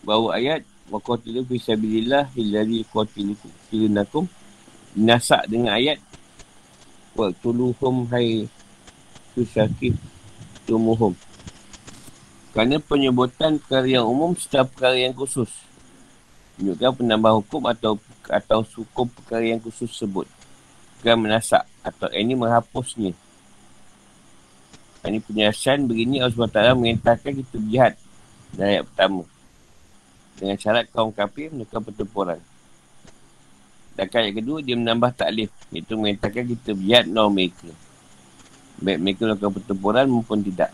bahawa ayat Waqatilu fi sabilillah Hillari qatilu filunakum Nasak dengan ayat Waqtuluhum hai syakif tumuhum. Kerana penyebutan perkara yang umum serta perkara yang khusus. Menunjukkan penambah hukum atau atau hukum perkara yang khusus sebut. Bukan menasak atau ini menghapusnya. Ini penjelasan begini Allah SWT mengintahkan kita berjihad dari ayat pertama. Dengan syarat kaum kafir melakukan pertempuran. Dan ayat kedua dia menambah taklif. Iaitu mengintahkan kita berjihad norm mereka. Baik mereka melakukan pertempuran maupun tidak.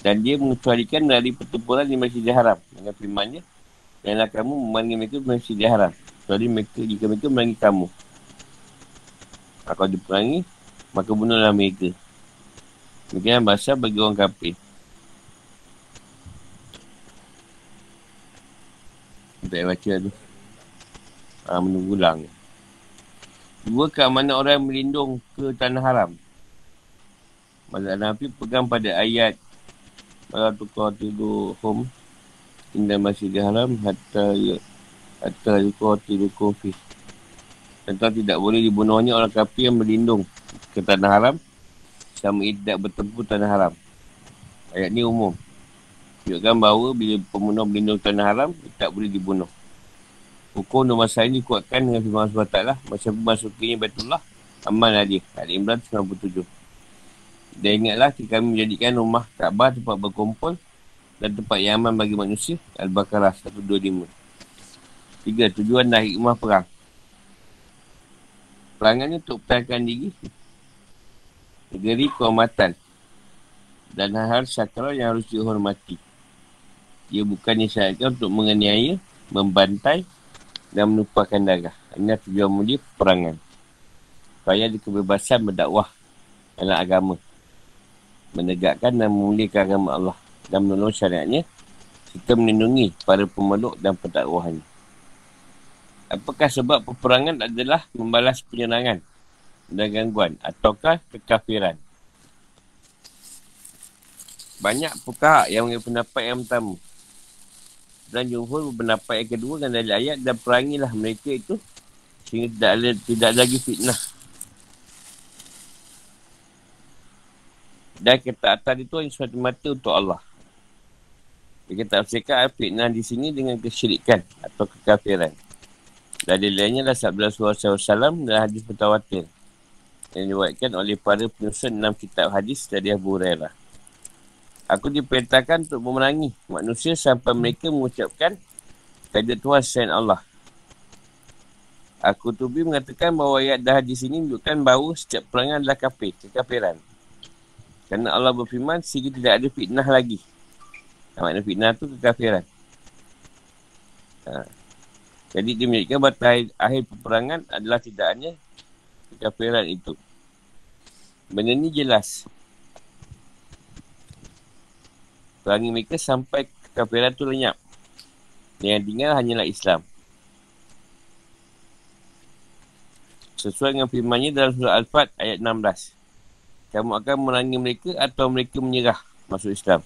Dan dia mengecualikan dari pertempuran di Masjidil Haram. Dengan firmannya. Janganlah kamu memanggil mereka di Masjidil Haram. Kecuali mereka, jika mereka memanggil kamu. Kalau diperangi, maka bunuhlah mereka. Mungkin bahasa bagi orang kafir. Tak baca tu. Ha, menunggu ulang. Dua keamanan orang yang melindung ke tanah haram. Mazhab Nabi pegang pada ayat Malah tukar tidur Indah masih di haram Hatta ya Hatta tukar tidur kofi Tentang tidak boleh dibunuhnya orang kapi yang melindung ke tanah haram Sama tidak bertempur tanah haram Ayat ni umum Tunjukkan bahawa bila pembunuh melindung tanah haram Tak boleh dibunuh Hukum dan masa ini dikuatkan dengan firman Allah SWT lah. Macam memasukinya Baitullah. Aman lah dia. Ali Imran 97. Dan ingatlah kita kami menjadikan rumah Kaabah tempat berkumpul dan tempat yang aman bagi manusia. Al-Baqarah 125. Tiga, tujuan dah hikmah perang. Perangannya untuk pertahankan diri. Negeri kehormatan. Dan hal-hal syakra yang harus dihormati. Ia bukannya syaratkan untuk menganiaya, membantai, dan menumpahkan darah. Ini tujuan mulia perangan. Supaya ada kebebasan berdakwah dalam agama. menegakkan dan memulihkan agama Allah dan menolong syariatnya serta melindungi para pemeluk dan pentakwahannya. Apakah sebab peperangan adalah membalas penyerangan dan gangguan ataukah kekafiran? Banyak pukak yang mengambil pendapat yang pertama. Dan jumhur pendapat yang kedua kan dari ayat dan perangilah mereka itu sehingga tidak, ada, tidak lagi fitnah. Dan ketaatan itu hanya suatu mata untuk Allah. Kata tafsirkan fitnah di sini dengan kesyirikan atau kekafiran. Dari lainnya adalah sabda Rasulullah SAW dalam hadis mutawatir yang diwakilkan oleh para penyusun enam kitab hadis dari Abu Hurairah. Aku diperintahkan untuk memerangi manusia sampai mereka mengucapkan Tiada Tuhan selain Allah. Aku tubi mengatakan bahawa ayat dah di sini menunjukkan bahawa setiap perangan adalah kafir, kekafiran. Kerana Allah berfirman sehingga tidak ada fitnah lagi. Maknanya fitnah tu kekafiran. Ha. Jadi dia menjadikan batas akhir peperangan adalah tidak hanya kekafiran itu. Benda ni jelas. perangi mereka sampai kekafiran tu lenyap. Yang tinggal hanyalah Islam. Sesuai dengan firmannya dalam surah Al-Fat ayat 16. Kamu akan merangi mereka atau mereka menyerah masuk Islam.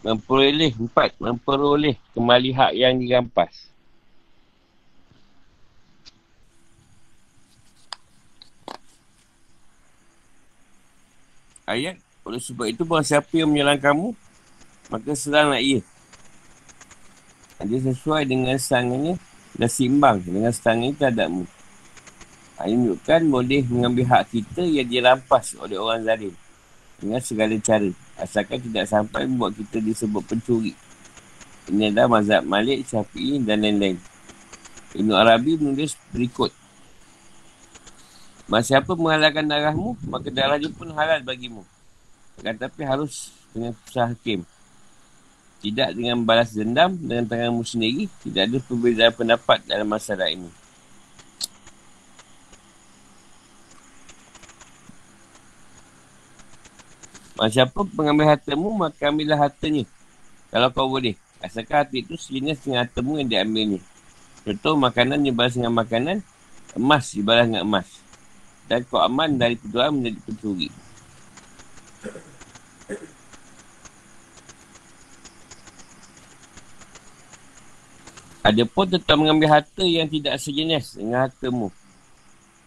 Memperoleh, empat, memperoleh kembali hak yang dirampas. Ayat oleh sebab itu, bahawa siapa yang menyerang kamu, maka seranglah ia. Dia sesuai dengan serangannya dan simbang dengan serangan itu terhadapmu. Ini menunjukkan boleh mengambil hak kita yang dirampas oleh orang zalim dengan segala cara. Asalkan tidak sampai membuat kita disebut pencuri. Ini adalah mazhab Malik, Syafi'i dan lain-lain. Ibn Arabi menulis berikut. Masa siapa menghalalkan darahmu, maka darahnya pun halal bagimu. Akan tapi harus dengan usaha hakim. Tidak dengan balas dendam dengan tanganmu sendiri. Tidak ada perbezaan pendapat dalam masalah ini. Siapa pengambil hartamu, maka ambillah hartanya. Kalau kau boleh. Asalkan harta itu sejenis dengan hartamu yang diambilnya. Contoh makanan dibalas dengan makanan, emas dibalas dengan emas. Dan kau aman dari kedua menjadi pencuri. Ada pun tetap mengambil harta yang tidak sejenis dengan hartamu.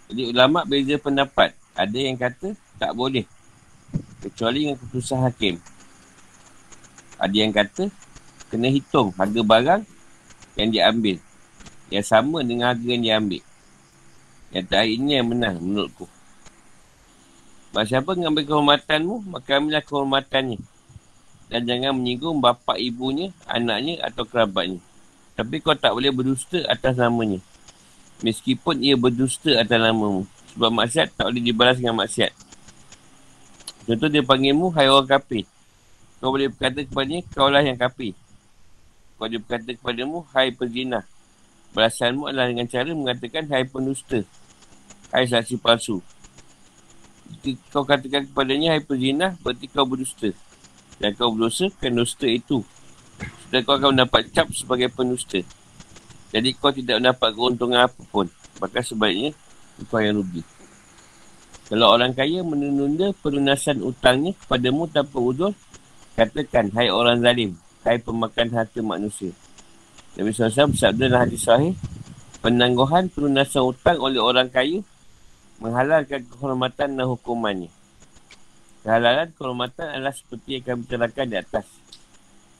Jadi ulama beza pendapat. Ada yang kata tak boleh. Kecuali dengan keputusan hakim. Ada yang kata kena hitung harga barang yang diambil. Yang sama dengan harga yang diambil. Yang terakhir ini yang menang menurutku. Bahawa siapa mengambil kehormatanmu, maka ambillah kehormatannya. Dan jangan menyinggung bapa ibunya, anaknya atau kerabatnya. Tapi kau tak boleh berdusta atas namanya. Meskipun ia berdusta atas namamu. Sebab maksiat tak boleh dibalas dengan maksiat. Contoh dia panggilmu, hai orang kapi. Kau boleh berkata kepadanya, kaulah yang kapi. Kau boleh berkata kepadamu, hai pezina. Balasanmu adalah dengan cara mengatakan, hai pendusta. Hai saksi palsu. Jika kau katakan kepadanya, hai pezina, berarti kau berdusta. Dan kau berdosa, kan dusta itu dan kau akan mendapat cap sebagai penusta. Jadi kau tidak mendapat keuntungan apa pun. Maka sebaiknya kau yang rugi. Kalau orang kaya menunda pelunasan utangnya kepadamu tanpa uzur, katakan, hai orang zalim, hai pemakan harta manusia. Nabi SAW bersabda dalam hadis sahih, penangguhan pelunasan utang oleh orang kaya menghalalkan kehormatan dan hukumannya. Kehalalan kehormatan adalah seperti yang kami terangkan di atas.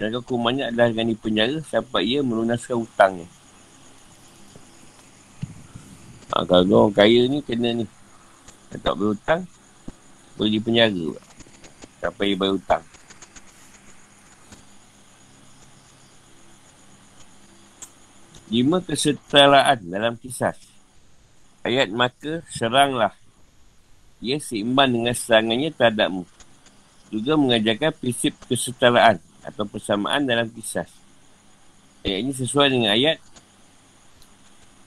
Dan hukumannya adalah dengan dipenjara sampai ia melunaskan hutangnya. Ha, kalau orang kaya ni kena ni. Tak berhutang, boleh dipenjara. Sampai ia berhutang. Lima kesetaraan dalam kisah. Ayat maka seranglah. Ia seimbang dengan serangannya terhadapmu. Juga mengajarkan prinsip kesetaraan atau persamaan dalam kisah. Ayat ini sesuai dengan ayat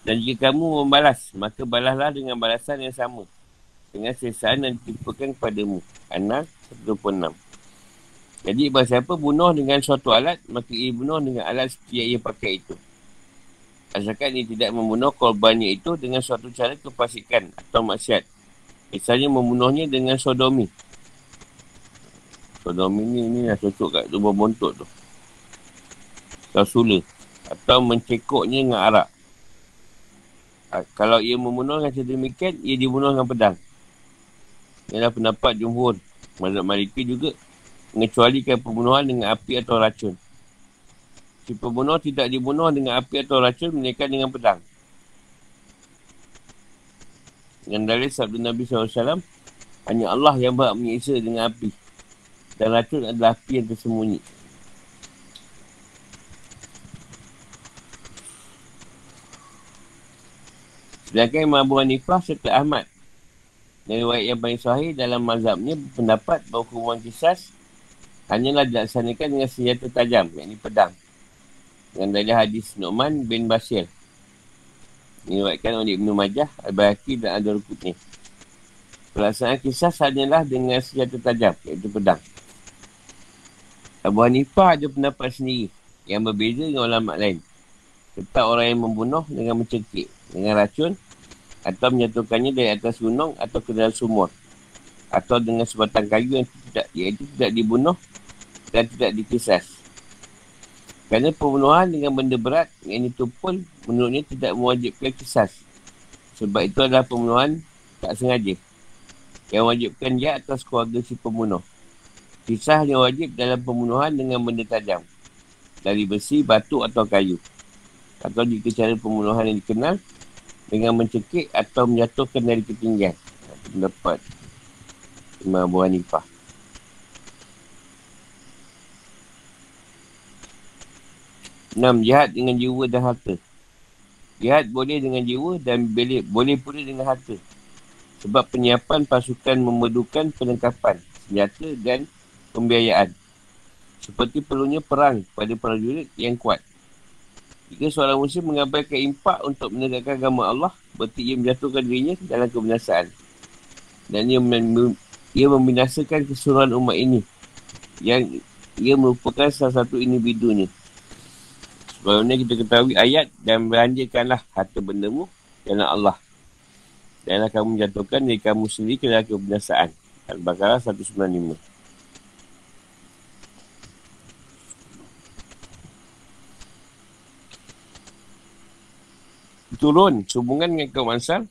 dan jika kamu membalas, maka balaslah dengan balasan yang sama. Dengan sesaan yang ditipukan kepadamu. Anak 26. Jadi, bahawa siapa bunuh dengan suatu alat, maka ia bunuh dengan alat yang ia pakai itu. Asalkan ia tidak membunuh korbannya itu dengan suatu cara kepasikan atau maksiat. Misalnya membunuhnya dengan sodomi. Sodomi ni, ni lah cocok kat rumah bontot tu. Atau Atau mencekuknya dengan arak. Kalau ia membunuh dengan sedemikian, ia dibunuh dengan pedang. Ialah pendapat jumhur. Mazhab Maliki juga mengecualikan pembunuhan dengan api atau racun. Si pembunuh tidak dibunuh dengan api atau racun, melainkan dengan pedang. Dengan dalil sabda Nabi SAW, hanya Allah yang berhak menyiksa dengan api. Dan racun adalah api yang tersembunyi. Sedangkan Imam Abu Hanifah serta Ahmad dan riwayat yang paling sahih dalam mazhabnya pendapat bahawa hukuman kisah hanyalah dilaksanakan dengan senjata tajam, yakni pedang. Dengan dari hadis Nu'man bin Bashir. Diriwayatkan oleh Ibn Majah, Al-Bahaki dan Adul Qutni. Pelaksanaan kisah hanyalah dengan senjata tajam, iaitu pedang. Abu Hanifah ada pendapat sendiri yang berbeza dengan ulama lain. Tetap orang yang membunuh dengan mencekik, dengan racun atau menyatukannya dari atas gunung atau ke dalam sumur. Atau dengan sebatang kayu yang tidak iaitu tidak dibunuh dan tidak dikisas. Kerana pembunuhan dengan benda berat yang itu pun menurutnya tidak mewajibkan kisas. Sebab itu adalah pembunuhan tak sengaja. Yang wajibkan dia atas keluarga si pembunuh. Kisah yang wajib dalam pembunuhan dengan benda tajam. Dari besi, batu atau kayu. Atau jika cara pembunuhan yang dikenal dengan mencekik atau menjatuhkan dari ketinggian. Pendapat Imam Abu Hanifah. Enam, jihad dengan jiwa dan harta. Jihad boleh dengan jiwa dan boleh, boleh pula dengan harta. Sebab penyiapan pasukan memerlukan perlengkapan, senjata dan pembiayaan. Seperti perlunya perang pada prajurit yang kuat. Jika seorang muslim mengabaikan impak untuk menegakkan agama Allah, berarti ia menjatuhkan dirinya dalam kebinasaan. Dan ia, mem- ia membinasakan keseluruhan umat ini. Yang ia merupakan salah satu individunya. Sebelumnya kita ketahui ayat dan beranjakanlah harta bendamu dalam Allah. Dan kamu menjatuhkan diri kamu sendiri ke dalam kebinasaan. Al-Baqarah 195. Turun sehubungan dengan kaum Ansar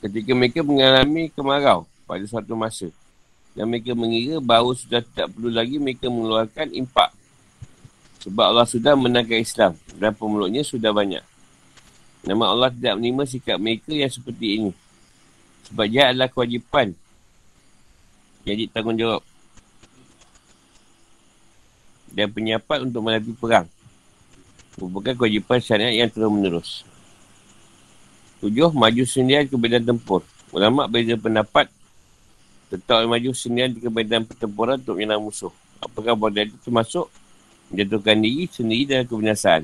ketika mereka mengalami kemarau pada suatu masa. Dan mereka mengira bahawa sudah tidak perlu lagi mereka mengeluarkan impak sebab Allah sudah menangkan Islam dan pemeluknya sudah banyak. Nama Allah tidak menerima sikap mereka yang seperti ini sebab dia adalah kewajipan. Jadi tanggungjawab dan penyiapan untuk menghadapi perang merupakan kewajipan syariat yang terus menerus. Tujuh, maju sendirian ke medan tempur. Ulama beza pendapat tetap maju sendirian ke medan pertempuran untuk menyerang musuh. Apakah boleh itu termasuk menjatuhkan diri sendiri dalam kebinasaan.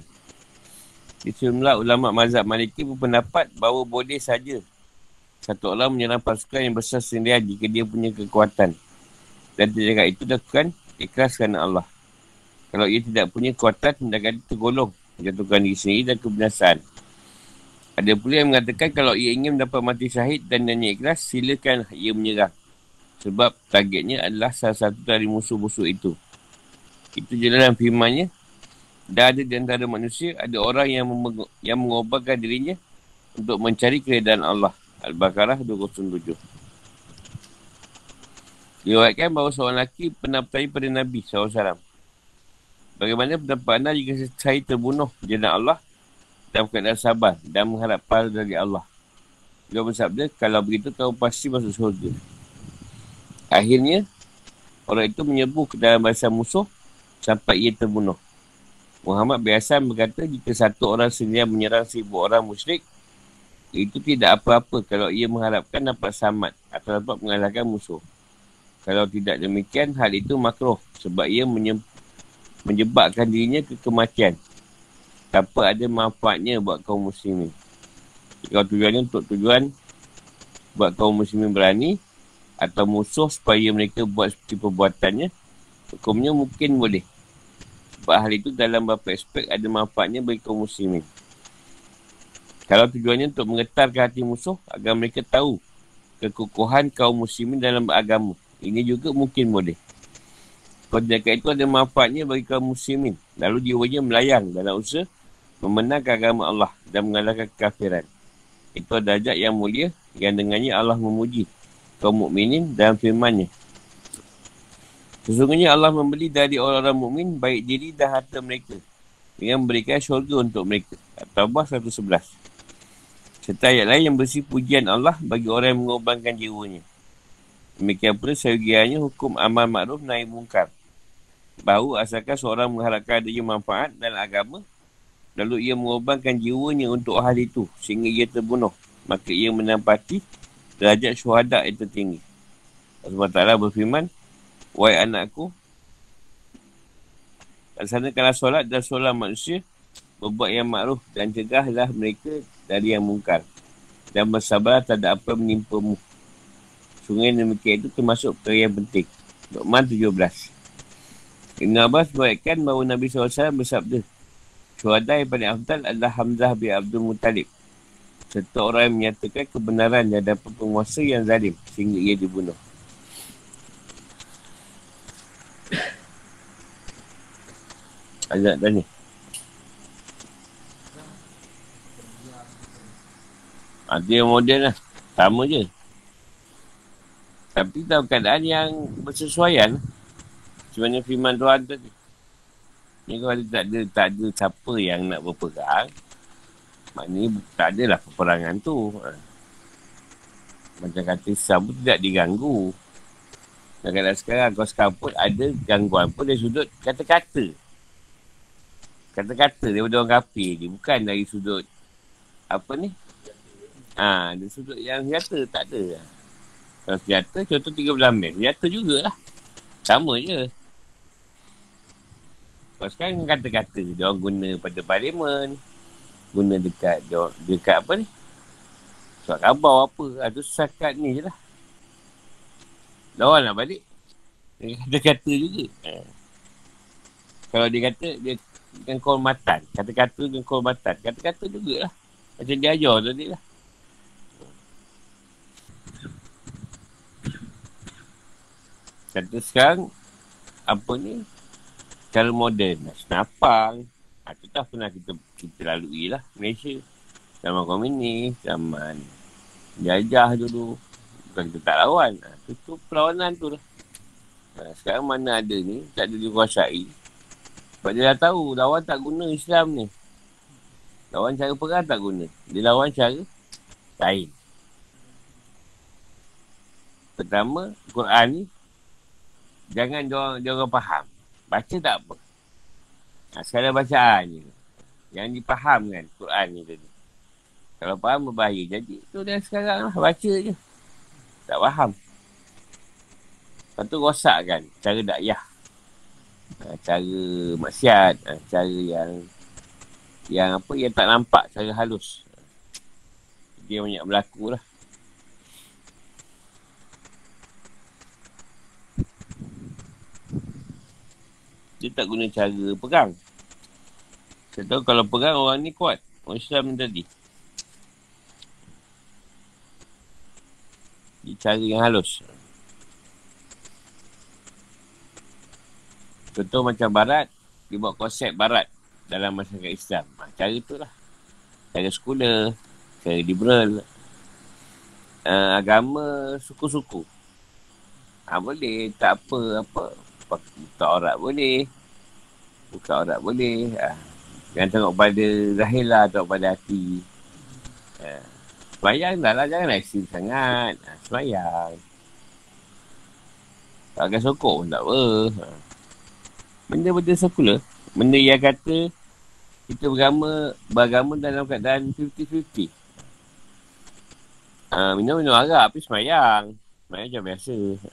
Di sejumlah ulama mazhab maliki berpendapat bahawa boleh saja satu orang menyerang pasukan yang besar sendirian jika dia punya kekuatan. Dan tindakan itu lakukan ikhlas kerana Allah. Kalau ia tidak punya kekuatan, tindakan itu tergolong menjatuhkan diri sendiri dan kebinasaan. Ada pula yang mengatakan kalau ia ingin mendapat mati syahid dan nyanyi ikhlas, silakan ia menyerang. Sebab targetnya adalah salah satu dari musuh-musuh itu. Itu je dalam firmannya. Dah ada di antara manusia, ada orang yang, meng- yang mengobarkan dirinya untuk mencari keredaan Allah. Al-Baqarah 207. Diwakilkan bahawa seorang lelaki pernah bertanya pada Nabi SAW. Bagaimana pendapat anda jika saya terbunuh jalan Allah dan keadaan sabar dan mengharap pahala dari Allah? Dia bersabda, kalau begitu kau pasti masuk surga. Akhirnya, orang itu menyebuh ke dalam bahasa musuh sampai ia terbunuh. Muhammad biasa berkata, jika satu orang sendiri menyerang seribu orang musyrik, itu tidak apa-apa kalau ia mengharapkan dapat samat atau dapat mengalahkan musuh. Kalau tidak demikian, hal itu makruh sebab ia menyempuh menjebakkan dirinya ke kematian tanpa ada manfaatnya buat kaum muslimin. Kalau tujuannya untuk tujuan buat kaum muslimin berani atau musuh supaya mereka buat seperti perbuatannya, hukumnya mungkin boleh. Sebab hal itu dalam beberapa aspek ada manfaatnya bagi kaum muslimin. Kalau tujuannya untuk menggetarkan hati musuh agar mereka tahu kekukuhan kaum muslimin dalam agama. Ini juga mungkin boleh. Perjalanan itu ada manfaatnya bagi kaum muslimin. Lalu jiwanya melayang dalam usaha memenangkan agama Allah dan mengalahkan kekafiran. Itu adalah yang mulia yang dengannya Allah memuji kaum mukminin dalam firman-Nya. Sesungguhnya Allah membeli dari orang-orang mukmin baik diri dan harta mereka dengan memberikan syurga untuk mereka. At-Tawbah 111. Serta ayat lain yang bersih pujian Allah bagi orang yang mengorbankan jiwanya. Demikian pula sebagiannya hukum amal makruf naik mungkar. Bahawa asalkan seorang mengharapkan adanya manfaat dalam agama, lalu ia mengorbankan jiwanya untuk hal itu sehingga ia terbunuh. Maka ia menampati derajat syuhada yang tertinggi. Allah Ta'ala berfirman, Wahai anakku, laksanakanlah solat dan solat manusia, berbuat yang makruf dan cegahlah mereka dari yang mungkar. Dan bersabar tak ada apa menimpamu. Sungai demikian itu termasuk perkara yang penting. Luqman 17. Ibn Abbas berkata bahawa Nabi SAW bersabda, Syuhada yang paling afdal adalah Hamzah bin Abdul Muttalib. Serta orang yang menyatakan kebenaran yang dapat penguasa yang zalim sehingga ia dibunuh. Ada tanya. Ada yang moden lah. Sama je. Tapi tahu keadaan yang bersesuaian. Sebenarnya firman Tuhan tadi. Ni kalau tak ada, tak ada siapa yang nak berperang. Maknanya tak adalah peperangan tu. Macam kata Islam pun tidak diganggu. Dan kadang sekarang kau sekarang pun ada gangguan pun dari sudut kata-kata. Kata-kata daripada orang kafir je. Bukan dari sudut apa ni? Ha, dari sudut yang senjata tak ada. Kalau senjata contoh 13 mil. Senjata jugalah. Sama je. Sekarang kata-kata dia orang guna pada parlimen. Guna dekat dekat apa ni? Surat khabar apa. Itu ha, sakat ni je lah. Lawan lah balik. Dia kata-kata juga. Ha. Kalau dia kata dia dengan kehormatan. Kata-kata dengan kehormatan. Kata-kata juga lah. Macam dia ajar tadi lah. Kata sekarang, apa ni, cara moden, senapang. Ha, itu tak pernah kita, kita lalui lah, Malaysia. Zaman komunis, zaman jajah dulu. Bukan kita tak lawan. Ha, itu, itu perlawanan tu lah. Ha, sekarang mana ada ni, tak ada dikuasai. Sebab dia dah tahu, lawan tak guna Islam ni. Lawan cara perang tak guna. Dia lawan cara lain. Pertama, Quran ni Jangan dia orang, dia orang faham. Baca tak apa. Ha, sekarang bacaan je. Yang dipahamkan Quran ni tadi. Kalau faham berbahaya. Jadi tu dah sekarang lah. Baca je. Tak faham. Lepas tu rosakkan cara dakyah. Ha, cara maksiat. Ha, cara yang yang apa yang tak nampak cara halus. Dia banyak berlaku lah. Dia tak guna cara perang. Saya tahu kalau perang orang ni kuat. Orang Islam tadi. Dia cara yang halus. Contoh macam barat. Dia buat konsep barat dalam masyarakat Islam. Ha, cara tu lah. Cara sekolah. Cara liberal. Uh, agama suku-suku. Ha, boleh. Tak apa. Apa buka orang boleh. Buka orang boleh. Ha. Jangan tengok pada zahir lah atau pada hati. Ha. Semayang dah lah. Jangan ekstrim sangat. Ha. Semayang. Tak akan sokok pun tak apa. Ha. Benda-benda sekular. Benda yang kata kita beragama, beragama dalam keadaan 50-50. Ha, minum-minum arak tapi semayang. Semayang macam biasa. Ha,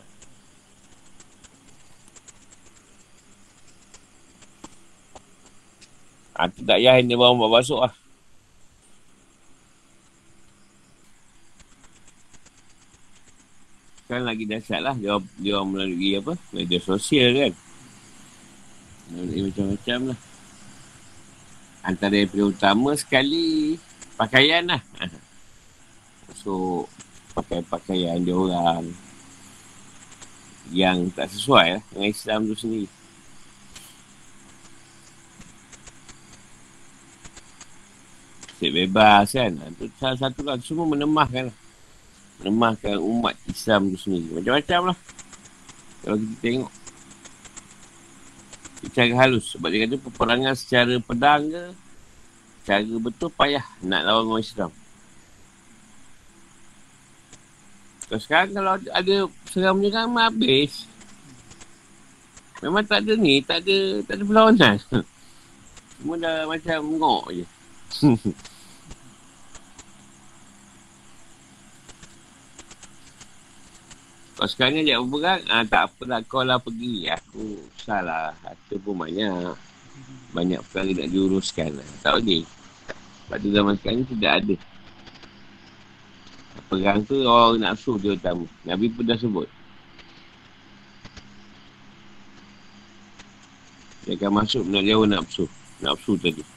tu tak payah dia bawa buat masuk lah. sekarang lagi dahsyat lah. Dia, dia melalui apa? Media sosial kan. Melalui macam-macam lah. Antara yang utama sekali, pakaian lah. So, pakaian-pakaian dia orang yang tak sesuai lah dengan Islam tu sendiri. Sek bebas kan. Itu salah satu lah. Semua menemahkan lah. Menemahkan umat Islam tu sendiri. Macam-macam lah. Kalau kita tengok. Cara halus. Sebab dia kata peperangan secara pedang ke. Cara betul payah nak lawan orang Islam. Kalau sekarang kalau ada serang menyerang memang habis. Memang tak ada ni, tak ada, tak ada perlawanan. Semua dah macam ngok je. Kalau sekarang dia berperang, ah, tak apalah kau lah pergi. Aku salah. Harta pun banyak. Banyak perkara nak diuruskan. Tak boleh. Tu zaman sekarang ni tidak ada. Perang tu orang nafsu dia utama. Nabi pun dah sebut. Dia akan masuk nak jauh nafsu. Nafsu tadi.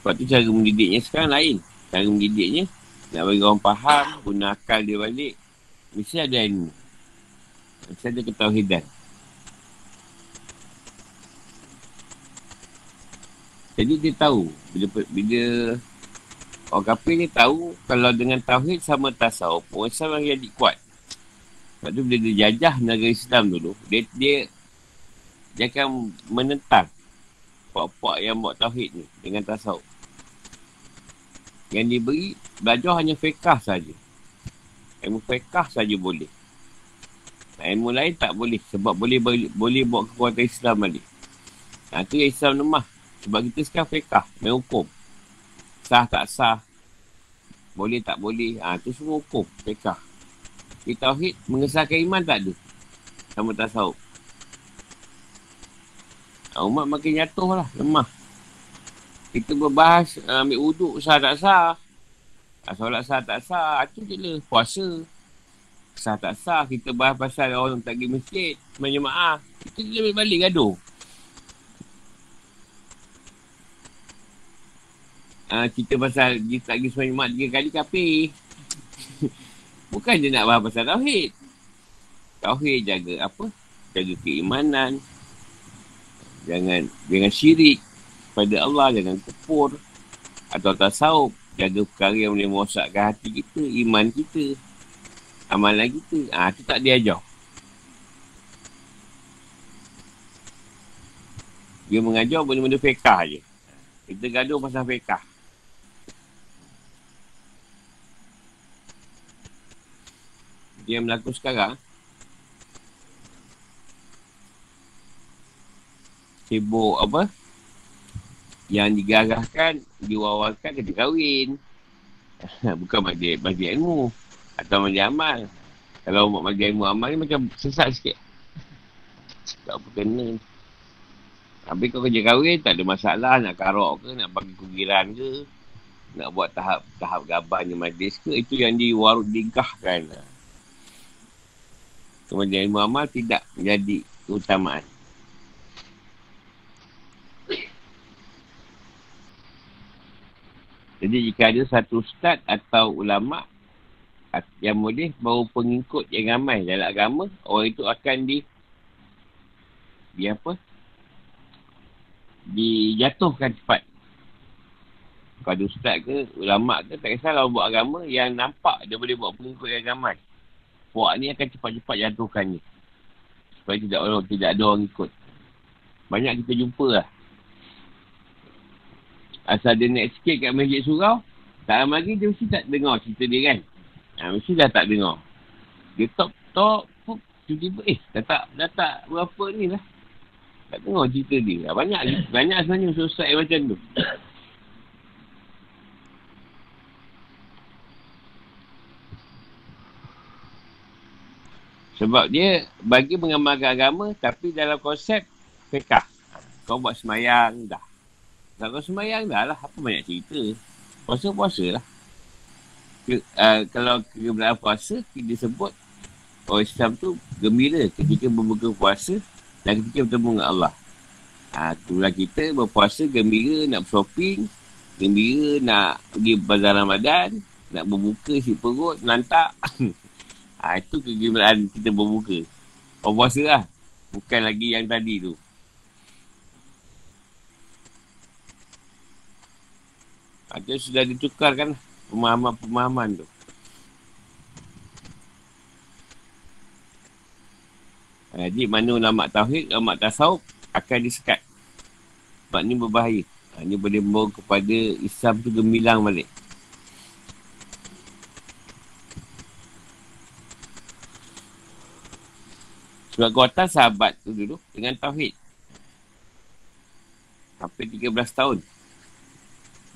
Sebab tu cara mendidiknya sekarang lain. Cara mendidiknya, nak bagi orang faham, guna akal dia balik. Mesti ada ilmu. Mesti ada ketahuhidan. Jadi dia tahu bila bila orang kafir ni tahu kalau dengan tauhid sama tasawuf, orang Islam yang jadi kuat. Sebab tu bila dia jajah negara Islam dulu, dia dia, dia akan menentang puak-puak yang buat tauhid ni dengan tasawuf. Yang diberi belajar hanya fiqah saja. Ilmu fiqah saja boleh. Ilmu lain tak boleh sebab boleh boleh buat kekuatan Islam balik. Nah, tu Islam lemah. Sebab kita sekarang fiqah, main hukum. Sah tak sah. Boleh tak boleh. Ha, tu semua hukum, fiqah. Kita tauhid, mengesahkan iman tak ada. Sama tasawuf. Ha, umat makin jatuh lah, lemah. Kita berbahas uh, ambil wuduk sah tak sah. Ha, solat sah tak sah, itu je lah. Puasa. Sah tak sah, kita bahas pasal orang tak pergi masjid, menyemaah. Kita je balik gaduh. uh, cerita pasal dia tak pergi semayang mak tiga kali kafir. Bukan je nak bahas pasal Tauhid. Tauhid jaga apa? Jaga keimanan. Jangan jangan syirik pada Allah. Jangan kepur. Atau tasawuf. Jaga perkara yang boleh merosakkan hati kita. Iman kita. Amalan kita. Ah ha, tu tak diajar. Dia mengajar benda-benda fekah je. Kita gaduh pasal fekah. yang berlaku sekarang sibuk apa yang digarahkan diwawalkan kena kahwin. Bukan majlis majlis ilmu. Atau majlis amal. Kalau majlis ilmu amal ni macam sesat sikit. Tak apa kena. Tapi kau kerja kahwin tak ada masalah nak karok ke nak bagi kugiran ke nak buat tahap tahap gabahnya majlis ke itu yang diwaruk digahkan. Kemudian ilmu amal tidak menjadi keutamaan. Jadi jika ada satu ustaz atau ulama yang boleh bawa pengikut yang ramai dalam agama, orang itu akan di di apa? Dijatuhkan cepat. Kalau ada ustaz ke, ulama ke, tak kisahlah buat agama yang nampak dia boleh buat pengikut yang ramai. Puak ni akan cepat-cepat jatuhkan ni. Supaya tidak tidak ada orang ikut. Banyak kita jumpa lah. Asal dia naik sikit kat masjid surau, tak lama lagi dia mesti tak dengar cerita dia kan. Ha, mesti dah tak dengar. Dia top top tiba-tiba eh dah tak dah tak berapa ni lah. Tak dengar cerita dia. Banyak banyak sebenarnya susah macam tu. Sebab dia bagi mengamalkan agama tapi dalam konsep fiqah. Kau buat semayang dah. Kalau semayang dah lah. Apa banyak cerita. Puasa-puasa lah. Ke, uh, kalau keberadaan puasa, kita sebut orang Islam tu gembira ketika berbuka puasa dan ketika bertemu dengan Allah. Ha, itulah kita berpuasa gembira nak shopping, gembira nak pergi bazar Ramadan, nak berbuka si perut, nantak. ha, itu kegembiraan kita berbuka. Berpuasa lah. Bukan lagi yang tadi tu. Ha, sudah ditukarkan pemahaman-pemahaman tu. Jadi mana ulama tauhid, ulama tasawuf akan disekat. Sebab ni berbahaya. Ha, ni boleh membawa kepada Islam tu gemilang balik. Sebab kuatan sahabat tu dulu dengan tauhid. Sampai 13 tahun.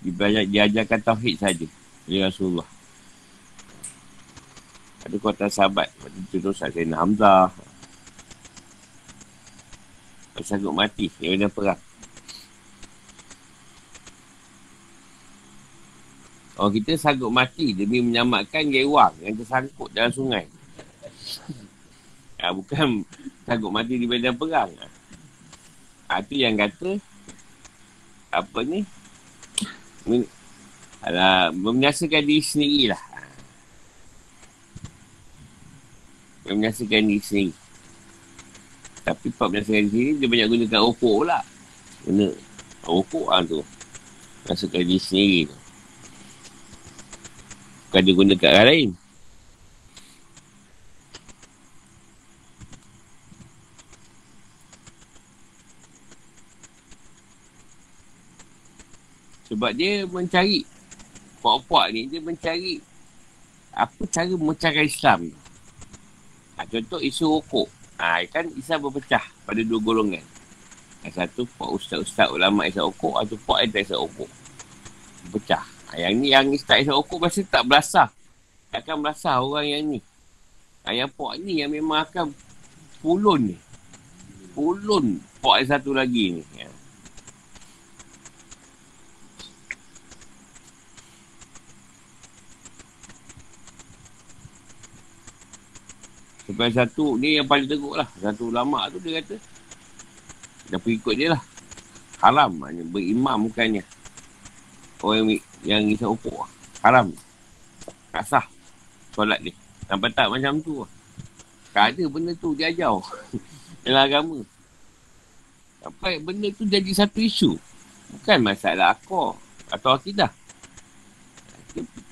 Dia diajarkan tauhid saja. Ya Rasulullah. Ada kuatan sahabat. Waktu tu tu Sayyidina Hamzah. Sanggup mati. Dia kena perang. Oh kita sanggup mati demi menyelamatkan gewang yang tersangkut dalam sungai. Ha, bukan sanggup mati di medan perang. Ha, yang kata apa ni? Alah, menyaksikan diri sendiri lah. Menyaksikan diri sendiri. Tapi Pak menyaksikan diri dia banyak gunakan okok pula. Guna okok lah tu. Menyaksikan diri sendiri tu. Bukan dia guna kat orang lain. Sebab dia mencari puak-puak ni, dia mencari apa cara mencari Islam. Ha, contoh isu rokok. Ha, kan Islam berpecah pada dua golongan. Satu puak ustaz-ustaz ulama isap rokok, atau puak yang tak isap rokok. Berpecah. Ha, yang ni yang tak isap rokok pasti tak berasah. Tak akan berasah orang yang ni. Ha, yang puak ni yang memang akan pulun ni. Pulun puak yang satu lagi ni. Ya. Sampai satu ni yang paling teruk lah. Satu ulama tu dia kata. Dah pergi ikut dia lah. Haram. Hanya berimam bukannya. Orang yang, isap opok lah. Haram. Tak sah. Solat dia. Sampai tak macam tu lah. Tak ada benda tu dia ajar. Dalam agama. Sampai benda tu jadi satu isu. Bukan masalah akor. Atau akidah.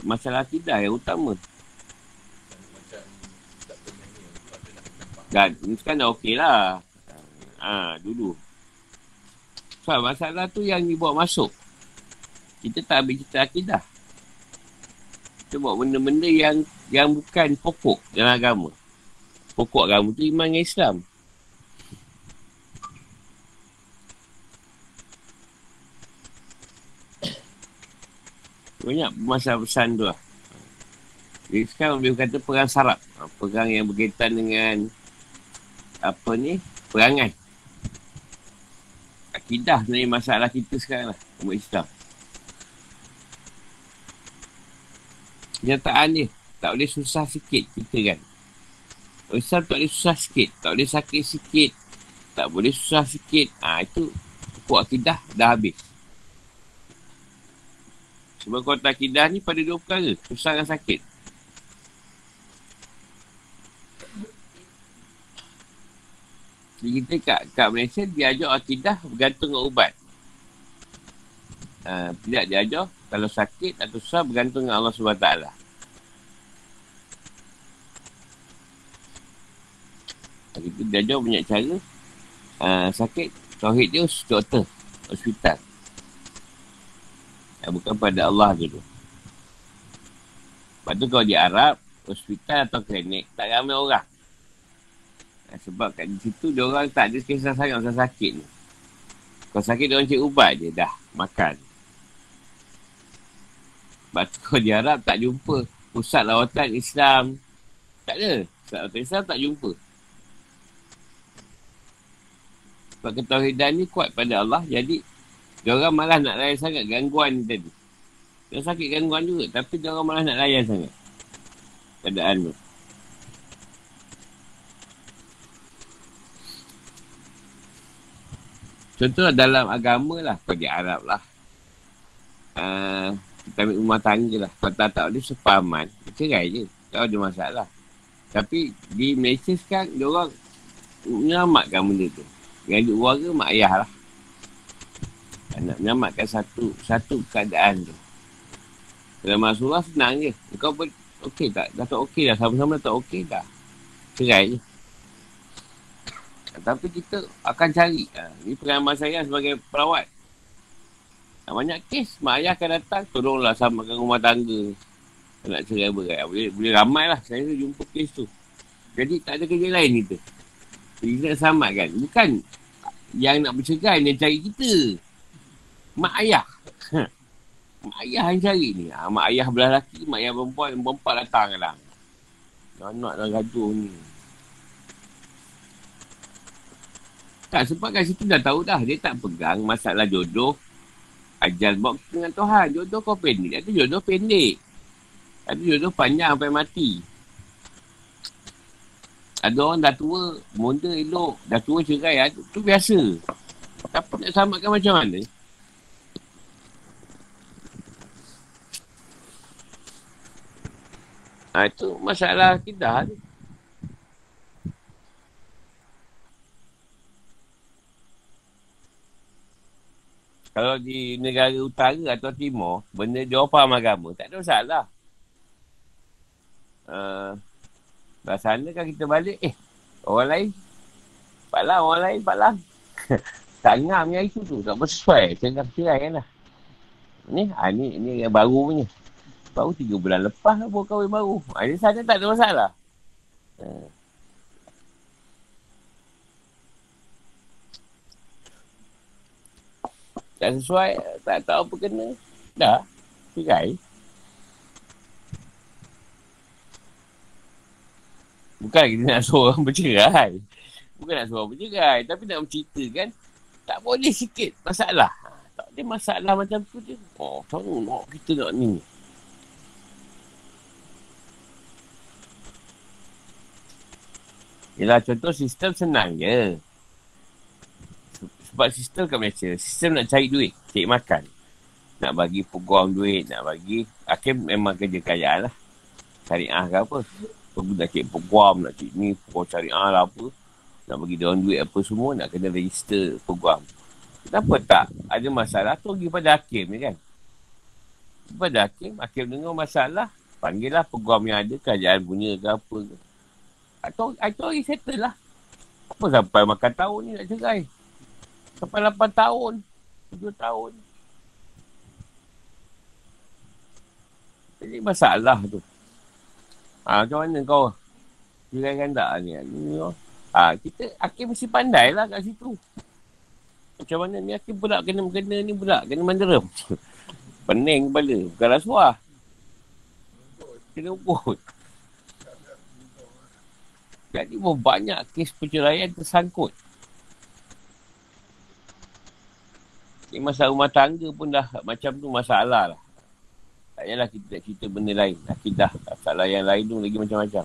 Masalah akidah yang utama. Dan ni sekarang dah okey lah. Ha, dulu. So, masalah tu yang dibawa masuk. Kita tak ambil cerita akidah. Kita buat benda-benda yang yang bukan pokok dalam agama. Pokok agama tu iman dengan Islam. Banyak masalah pesan tu lah. Jadi sekarang boleh kata perang sarap. Perang yang berkaitan dengan apa ni perangai. Akidah sebenarnya masalah kita sekarang lah umat Islam. Kenyataan dia tak boleh susah sikit kita kan. Islam tak boleh susah sikit tak boleh sakit sikit tak boleh susah sikit. Ha, itu pokok akidah dah habis. Sebab kota akidah ni pada dua perkara susah dan sakit Jadi kita kat, kat Malaysia diajar akidah bergantung dengan ubat. Uh, tidak diajar kalau sakit atau susah bergantung dengan Allah SWT. Kita diajar banyak cara. Uh, sakit, tauhid dia doktor, hospital. Uh, bukan pada Allah dulu. Lepas tu kalau di Arab, hospital atau klinik, tak ramai orang. Sebab kat situ dia orang tak ada kisah sayang pasal sakit ni. Kalau sakit dia orang cek ubat je dah makan. Sebab tu kalau di tak jumpa pusat lawatan Islam. Tak ada. Pusat lawatan Islam tak jumpa. Sebab ketahidan ni kuat pada Allah jadi Dia orang malah nak layan sangat gangguan ni tadi. Dia sakit gangguan juga. Tapi dia orang malah nak layan sangat. Keadaan tu. Contoh dalam agama lah. Pergi Arab lah. Uh, kita ambil rumah tangga lah. Kalau tak tahu dia sepaman. Cerai je. Tak ada masalah. Tapi di Malaysia sekarang, dia orang menyelamatkan benda tu. Yang duduk warga, mak ayah lah. Nak menyelamatkan satu satu keadaan tu. Dalam Rasulullah senang je. Kau pun okey tak? Dah tak okey dah. Sama-sama tak okey dah. Cerai je. Tapi kita akan cari. Ha, ini pengalaman saya sebagai perawat. Banyak kes, mak ayah akan datang, tolonglah samakan rumah tangga nak cerai berat. Boleh, boleh ramai lah saya jumpa kes tu. Jadi tak ada kerja lain kita. Kita nak selamatkan. Bukan yang nak bercerai yang cari kita. Mak ayah. mak ayah yang cari ni. Ha, mak ayah belah lelaki, mak ayah perempuan, perempuan datang kadang. Nak nak gaduh ni. Tak sebab kat situ dah tahu dah. Dia tak pegang masalah jodoh. Ajal buat dengan Tuhan. Jodoh kau pendek. Ada jodoh pendek. Ada jodoh panjang sampai mati. Ada orang dah tua, muda elok, dah tua cerai, ada, tu biasa. Tapi nak samakan macam mana? Ha, itu masalah kita. Kalau di negara utara atau timur, benda dia faham agama, tak ada masalah. Uh, sana kan kita balik, eh, orang lain. Pak Lang, orang lain, Pak Lang. tak ngam yang itu tu, tak bersesuai. Tengah cerai kan lah. Ni, ha, ni, ni yang baru punya. Baru tiga bulan lepas lah baru kahwin baru. Ha, sana tak ada masalah. Uh. Tak sesuai, tak tahu apa kena. Dah, cerai. Bukan kita nak suruh orang bercerai. Bukan nak suruh orang bercerai. Tapi nak menceritakan, tak boleh sikit masalah. Tak ada masalah macam tu je. Oh, tahu nak kita nak ni. Yelah, contoh sistem senang je. Sebab sistem kat Malaysia, sistem nak cari duit, cari makan. Nak bagi peguam duit, nak bagi... Akhir memang kerja kaya lah. Syariah ke apa. Pergi nak cek peguam, nak cek ni, peguam cari ah lah apa. Nak bagi dia duit apa semua, nak kena register peguam. Kenapa tak? Ada masalah tu pergi pada hakim ni kan. Pada hakim, hakim dengar masalah, panggil lah peguam yang ada, kerajaan punya ke apa ke. Atau, atau settle lah. Apa sampai makan tahun ni nak cerai? Sampai 8 tahun, 7 tahun. Jadi masalah tu. Ha, macam mana kau Kiraikan tak ni? ni ha, kita Hakim mesti pandai lah kat situ. Macam mana ni Hakim pula kena kena ni pula. Kena manderem. Pening kepala. Bukan rasuah. Kena ukur. Jadi banyak kes perceraian tersangkut. Ni masalah rumah tangga pun dah macam tu masalah lah. Tak payahlah kita tak cerita benda lain. Akidah. Masalah yang lain tu lagi macam-macam.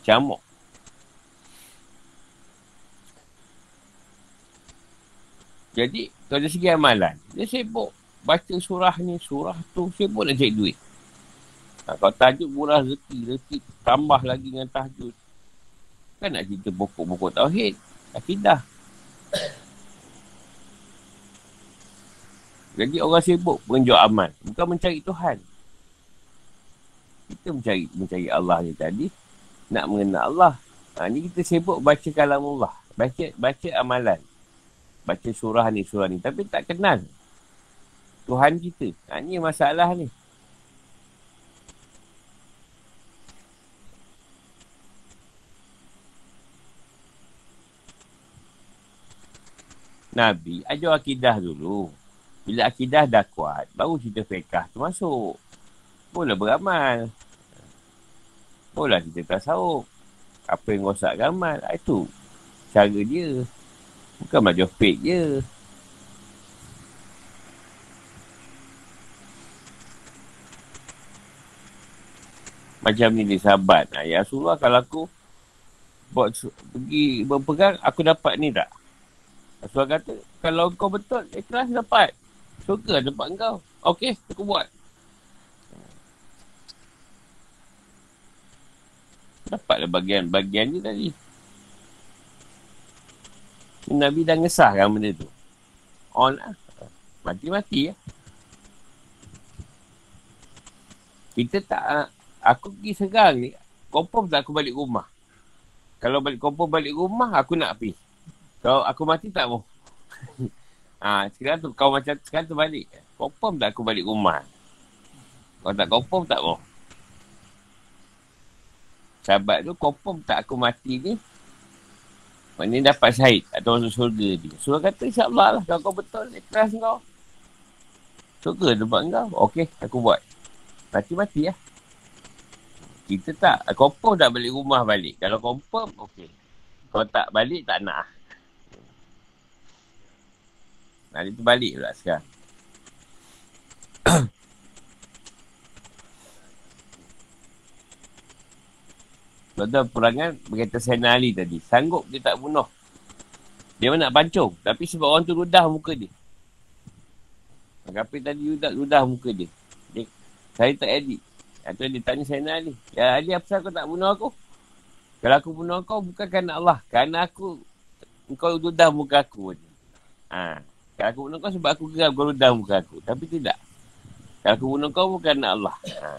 Camuk. Jadi, kalau dari segi amalan, dia sibuk baca surah ni, surah tu, sibuk nak cari duit. Ha, kalau tajuk murah rezeki, rezeki tambah lagi dengan tahjud. Kan nak cerita pokok-pokok tauhid. Akidah. Jadi orang sibuk menjual amal. Bukan mencari Tuhan. Kita mencari mencari Allah ni tadi. Nak mengenal Allah. Ha, ni kita sibuk baca kalam Allah. Baca, baca amalan. Baca surah ni, surah ni. Tapi tak kenal. Tuhan kita. Ha, ni masalah ni. Nabi ajar akidah dulu. Bila akidah dah kuat, baru cerita fiqah tu masuk. Boleh beramal. Boleh cerita tasawuf. Apa yang rosak amal, ah, itu cara dia. Bukan belajar fake je. Macam ni ni sahabat. Ah, ya Rasulullah kalau aku buat, pergi berpegang, aku dapat ni tak? Rasulullah kata, kalau kau betul, ikhlas dapat. Suka dapat kau. Okey, aku buat. Dapatlah bagian-bagian ni tadi. Nabi dah ngesahkan benda tu. On lah. Mati-mati ya. Kita tak, aku pergi sekarang ni, confirm tak aku balik rumah. Kalau balik confirm balik rumah, aku nak pergi. Kalau aku mati tak mau. ha, sekarang tu kau macam sekarang tu balik. Confirm tak aku balik rumah. Kalau tak confirm tak mau. Sahabat tu confirm tak aku mati ni. Maknanya dapat syahid atau masuk surga ni. Surah kata insyaAllah lah. Kalau kau betul, ikhlas kau. Surga tempat kau. Okey, aku buat. Mati-mati lah. Kita tak. Confirm tak balik rumah balik. Kalau confirm, okey. Kalau tak balik, tak nak. Nah, dia balik pula sekarang. Tuan-tuan perangan berkata Sayyidina Ali tadi. Sanggup dia tak bunuh. Dia nak pancung. Tapi sebab orang tu ludah muka dia. Tapi tadi ludah, ludah muka dia. dia. Saya tak edit. Atau dia tanya Sayyidina Ali. Ya Ali apa kau tak bunuh aku? Kalau aku bunuh kau bukan kerana Allah. Kerana aku. Kau ludah muka aku. Ha. Kalau aku bunuh kau sebab aku geram kau ludah muka aku. Tapi tidak. Kalau aku bunuh kau bukan kerana Allah. Ha.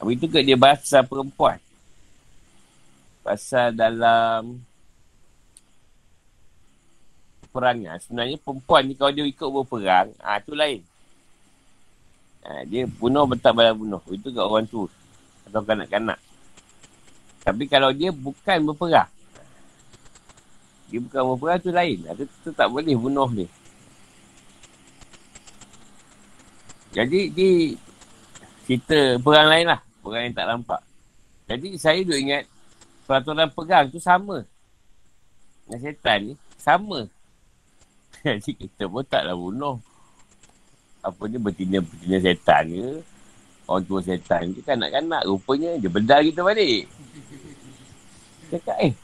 Apa itu ke dia bahasa perempuan. Pasal dalam perangan. Sebenarnya perempuan ni kalau dia ikut berperang, ah ha, tu lain. Ha, dia bunuh bentak balas bunuh. Itu kat orang tu. Atau kanak-kanak. Tapi kalau dia bukan berperang. Dia bukan berperang tu lain. Itu, tu tak boleh bunuh dia. Jadi dia cerita perang lain lah. Orang yang tak nampak. Jadi saya duk ingat peraturan pegang tu sama. Dengan setan ni sama. Jadi kita pun taklah bunuh. Apa ni betina-betina setan ke. Orang tua setan ke kanak-kanak. Rupanya dia bedar kita balik. Cakap eh.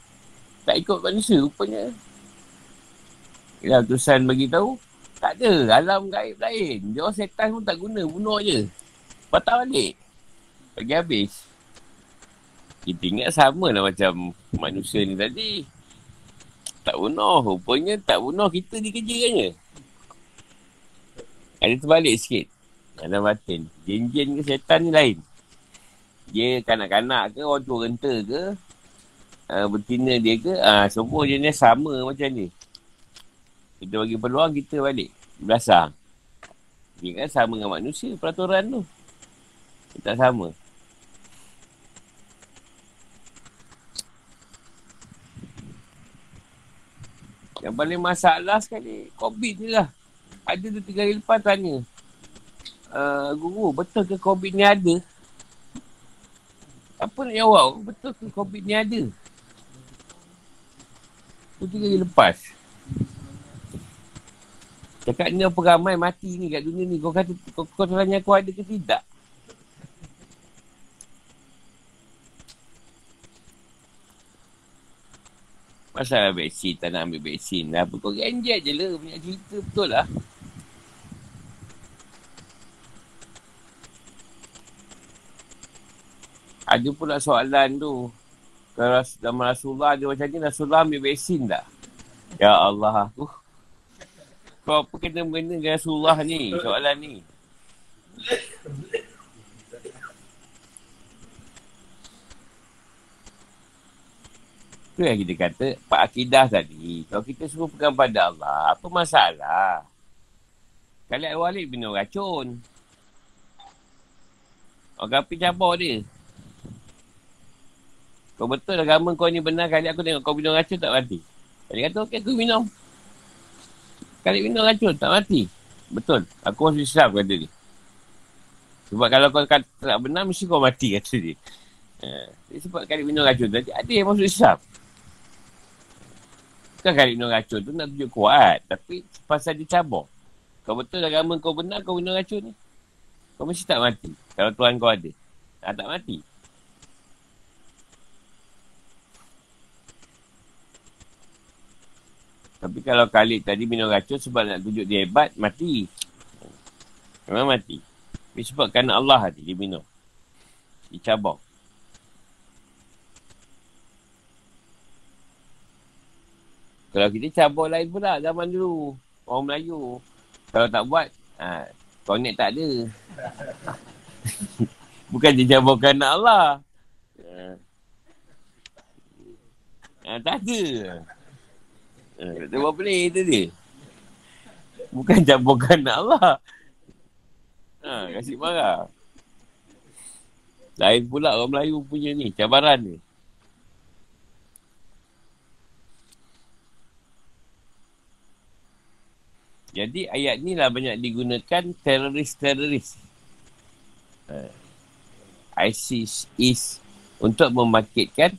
Tak ikut manusia rupanya. Yalah tusan bagi tahu. Tak ada. Alam gaib lain. Dia orang setan pun tak guna. Bunuh je. Patah balik. Bagi habis. Kita ingat sama lah macam manusia ni tadi. Tak bunuh. Rupanya tak bunuh kita dikerjakannya. Ada terbalik sikit. Dalam batin. Jin-jin ke setan ni lain. Dia kanak-kanak ke, orang tua renta ke, uh, betina dia ke, uh, semua jenis sama macam ni. Kita bagi peluang, kita balik. Belasah. Dia kan sama dengan manusia, peraturan tu. Tak sama. Yang paling masalah sekali COVID ni lah. Ada tu tiga hari lepas tanya. Uh, guru, betul ke COVID ni ada? Apa nak jawab? Betul ke COVID ni ada? Tu tiga hari lepas. Cakap ni apa ramai mati ni kat dunia ni. Kau kata, kau, kau tanya aku ada ke tidak? Pasal vaksin tak nak ambil vaksin lah. Apa kau ganjat je lah. Banyak cerita betul lah. Ada pula soalan tu. Kalau dalam Rasulullah ada macam ni, Rasulullah ambil vaksin tak? Ya Allah aku. Kau apa kena mengena dengan Rasulullah ni? Soalan ni. Itu yang kita kata, Pak Akidah tadi, kalau kita semua pegang pada Allah, apa masalah? Khalid Walid minum racun. Orang kapi cabar dia. Kau betul agama kau ni benar kali aku tengok kau minum racun tak mati. Kali kata okey aku minum. Kali minum racun tak mati. Betul. Aku masuk Islam kata dia. Sebab kalau kau kata tak benar mesti kau mati kata dia. Uh, sebab kali minum racun tadi ada yang masuk Islam. Bukan kali minum racun tu nak tunjuk kuat. Tapi pasal dia cabur. Kau betul agama kau benar kau minum racun ni. Kau mesti tak mati. Kalau Tuhan kau ada. Ah, tak mati. Tapi kalau Khalid tadi minum racun sebab nak tunjuk dia hebat, mati. Memang mati. Tapi sebab kerana Allah hati dia minum. Dicabang. Kalau kita cabang lain pula zaman dulu. Orang Melayu. Kalau tak buat, ha, connect tak ada. Bukan dia cabang kerana Allah. Ha. Ha, tak ada. Eh, dia buat pelik tu dia. Bukan campurkan nak Allah. Ha, kasih marah. Lain pula orang Melayu punya ni, cabaran ni. Jadi ayat ni lah banyak digunakan teroris-teroris. Uh, ISIS is untuk membangkitkan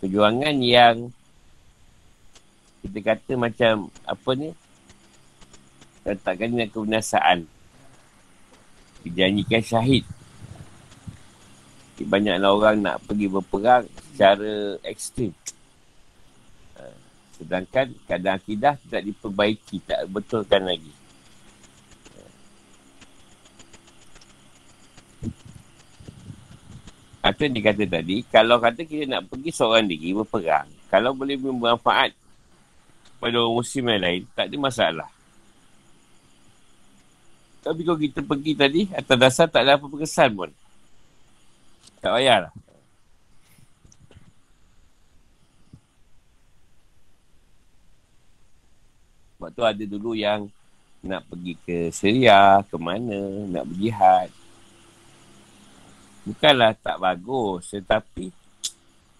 perjuangan yang kita kata macam apa ni? Letakkan dengan kebinasaan. Dijanjikan syahid. Banyaklah orang nak pergi berperang secara ekstrim. Ha, sedangkan keadaan akidah tidak diperbaiki tak betulkan lagi. Apa yang dikata tadi, kalau kata kita nak pergi seorang diri berperang, kalau boleh bermanfaat pada orang muslim yang lain, tak ada masalah. Tapi kalau kita pergi tadi, atas dasar tak ada apa-apa kesan pun. Tak payahlah. Sebab tu ada dulu yang nak pergi ke Syria, ke mana, nak berjihad. Bukanlah tak bagus, tetapi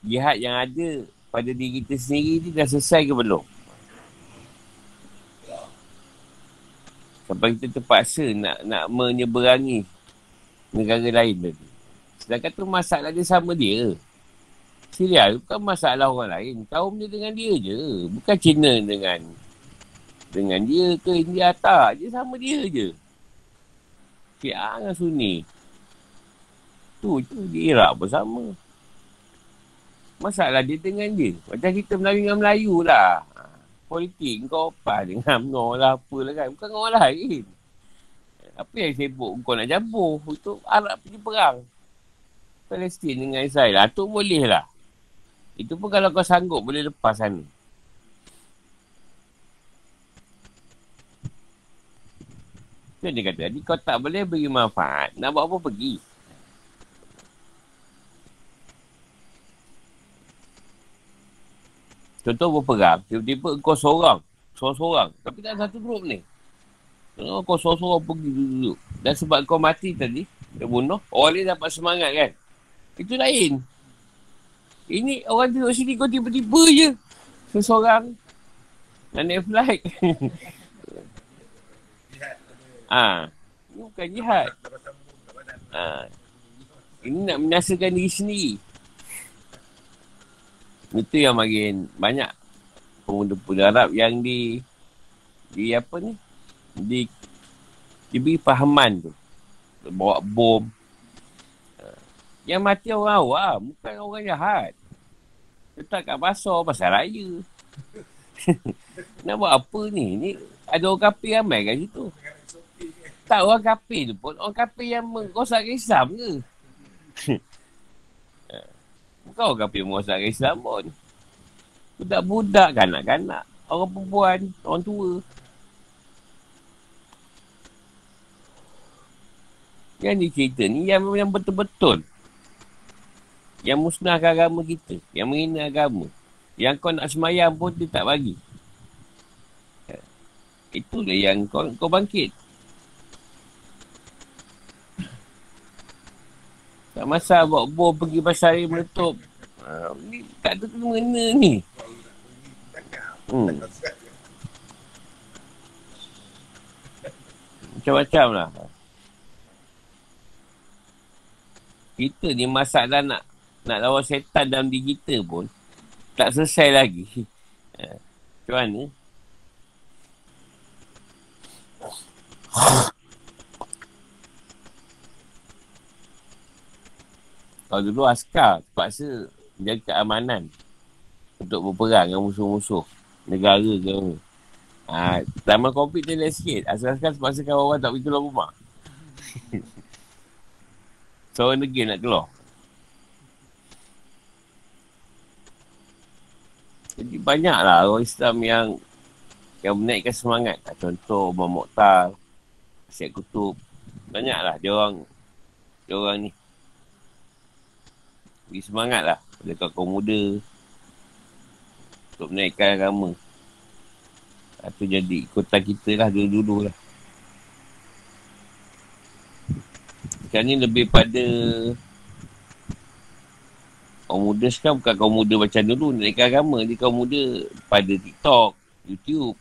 jihad yang ada pada diri kita sendiri ni dah selesai ke belum? Sampai kita terpaksa nak nak menyeberangi negara lain tadi. Sedangkan tu masalah dia sama dia. Syria bukan masalah orang lain. Kaum dia dengan dia je. Bukan China dengan dengan dia ke India tak. Dia sama dia je. Syiah dengan Sunni. Tu je di Iraq bersama. Masalah dia dengan dia. Macam kita Melayu dengan Melayu lah politik kau apa dengan UMNO lah apalah kan. Bukan orang lain. Apa yang sibuk kau nak jambur untuk Arab pergi perang. Palestin dengan Israel. Lah. Tu boleh lah. Itu pun kalau kau sanggup boleh lepas sana. Itu dia kata. Jadi kau tak boleh beri manfaat. Nak buat apa pergi. Contoh berperang, tiba-tiba kau seorang. Seorang-seorang. Tapi tak satu grup ni. Oh, kau seorang-seorang pergi dulu. Dan sebab kau mati tadi, dia bunuh, orang lain dapat semangat kan. Itu lain. Ini orang duduk sini kau tiba-tiba je. Seseorang. Nak naik flight. ha. Ini bukan jihad. Ha. Ini nak menyaksikan diri sendiri. Itu yang makin banyak pemuda-pemuda Arab yang di di apa ni? Di diberi fahaman tu. Bawa bom. Yang mati orang awam, bukan orang jahat. Letak kat pasar pasal raya. Nak buat apa ni? Ni ada orang kafir ramai kat situ. Tak orang kafir tu pun. Orang kafir yang merosakkan Islam ke? Orang kafir merosakkan Islam pun. Budak-budak, kanak-kanak. Orang perempuan, orang tua. Yang ni cerita ni yang, yang betul-betul. Yang musnahkan agama kita. Yang menghina agama. Yang kau nak semayang pun dia tak bagi. Itulah yang kau, kau bangkit. Tak masa bawa bom pergi pasar air meletup. Ni tak ada kena ni. Hmm. Macam-macam lah. Kita ni masalah nak nak lawan setan dalam diri kita pun tak selesai lagi. Ha, macam mana? Kalau dulu askar terpaksa jaga keamanan untuk berperang dengan musuh-musuh negara ke apa. Ha, zaman COVID dia lihat sikit. Asal-asal terpaksa kawan orang tak pergi keluar rumah. Seorang negeri nak keluar. Jadi banyaklah orang Islam yang yang menaikkan semangat. Contoh Umar Mokhtar, Asyik Kutub. Banyaklah dia orang dia orang ni. Beri semangat lah. Pada kaum muda. Untuk menaikkan agama. Itu jadi kota kita lah dulu-dulu lah. Sekarang ni lebih pada Kaum muda sekarang bukan kaum muda macam dulu Naikkan agama. Dia kaum muda pada TikTok YouTube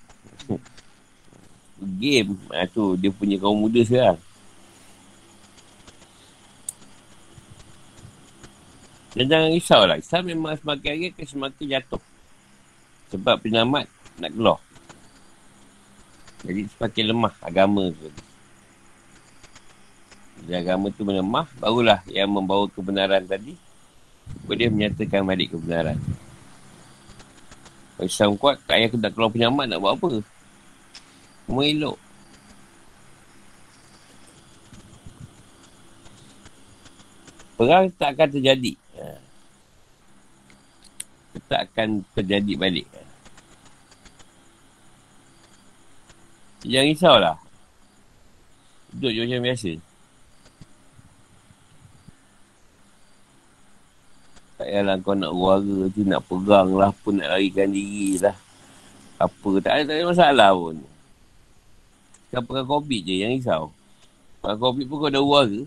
Game. Ha, tu dia punya kaum muda sekarang Dan jangan risau lah. Islam memang semakin hari akan semakin jatuh. Sebab penyelamat nak keluar. Jadi semakin lemah agama tu. Bila agama tu melemah Barulah yang membawa kebenaran tadi. Boleh menyatakan balik kebenaran. Kalau Islam kuat Tak payah nak keluar penyelamat nak buat apa? Semua elok. Perang tak akan terjadi tak akan terjadi balik. Jangan risaulah. Duduk je macam biasa. Tak payahlah kau nak warga tu, nak pegang lah pun, nak larikan diri lah. Apa, tak ada, tak ada masalah pun. Kau pegang COVID je, yang risau. Pegang COVID pun kau dah warga.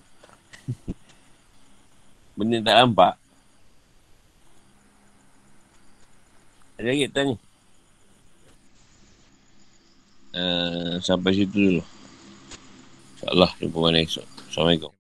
Benda tak nampak. Ada lagi tanya? Uh, sampai situ dulu. InsyaAllah jumpa mana esok. Assalamualaikum.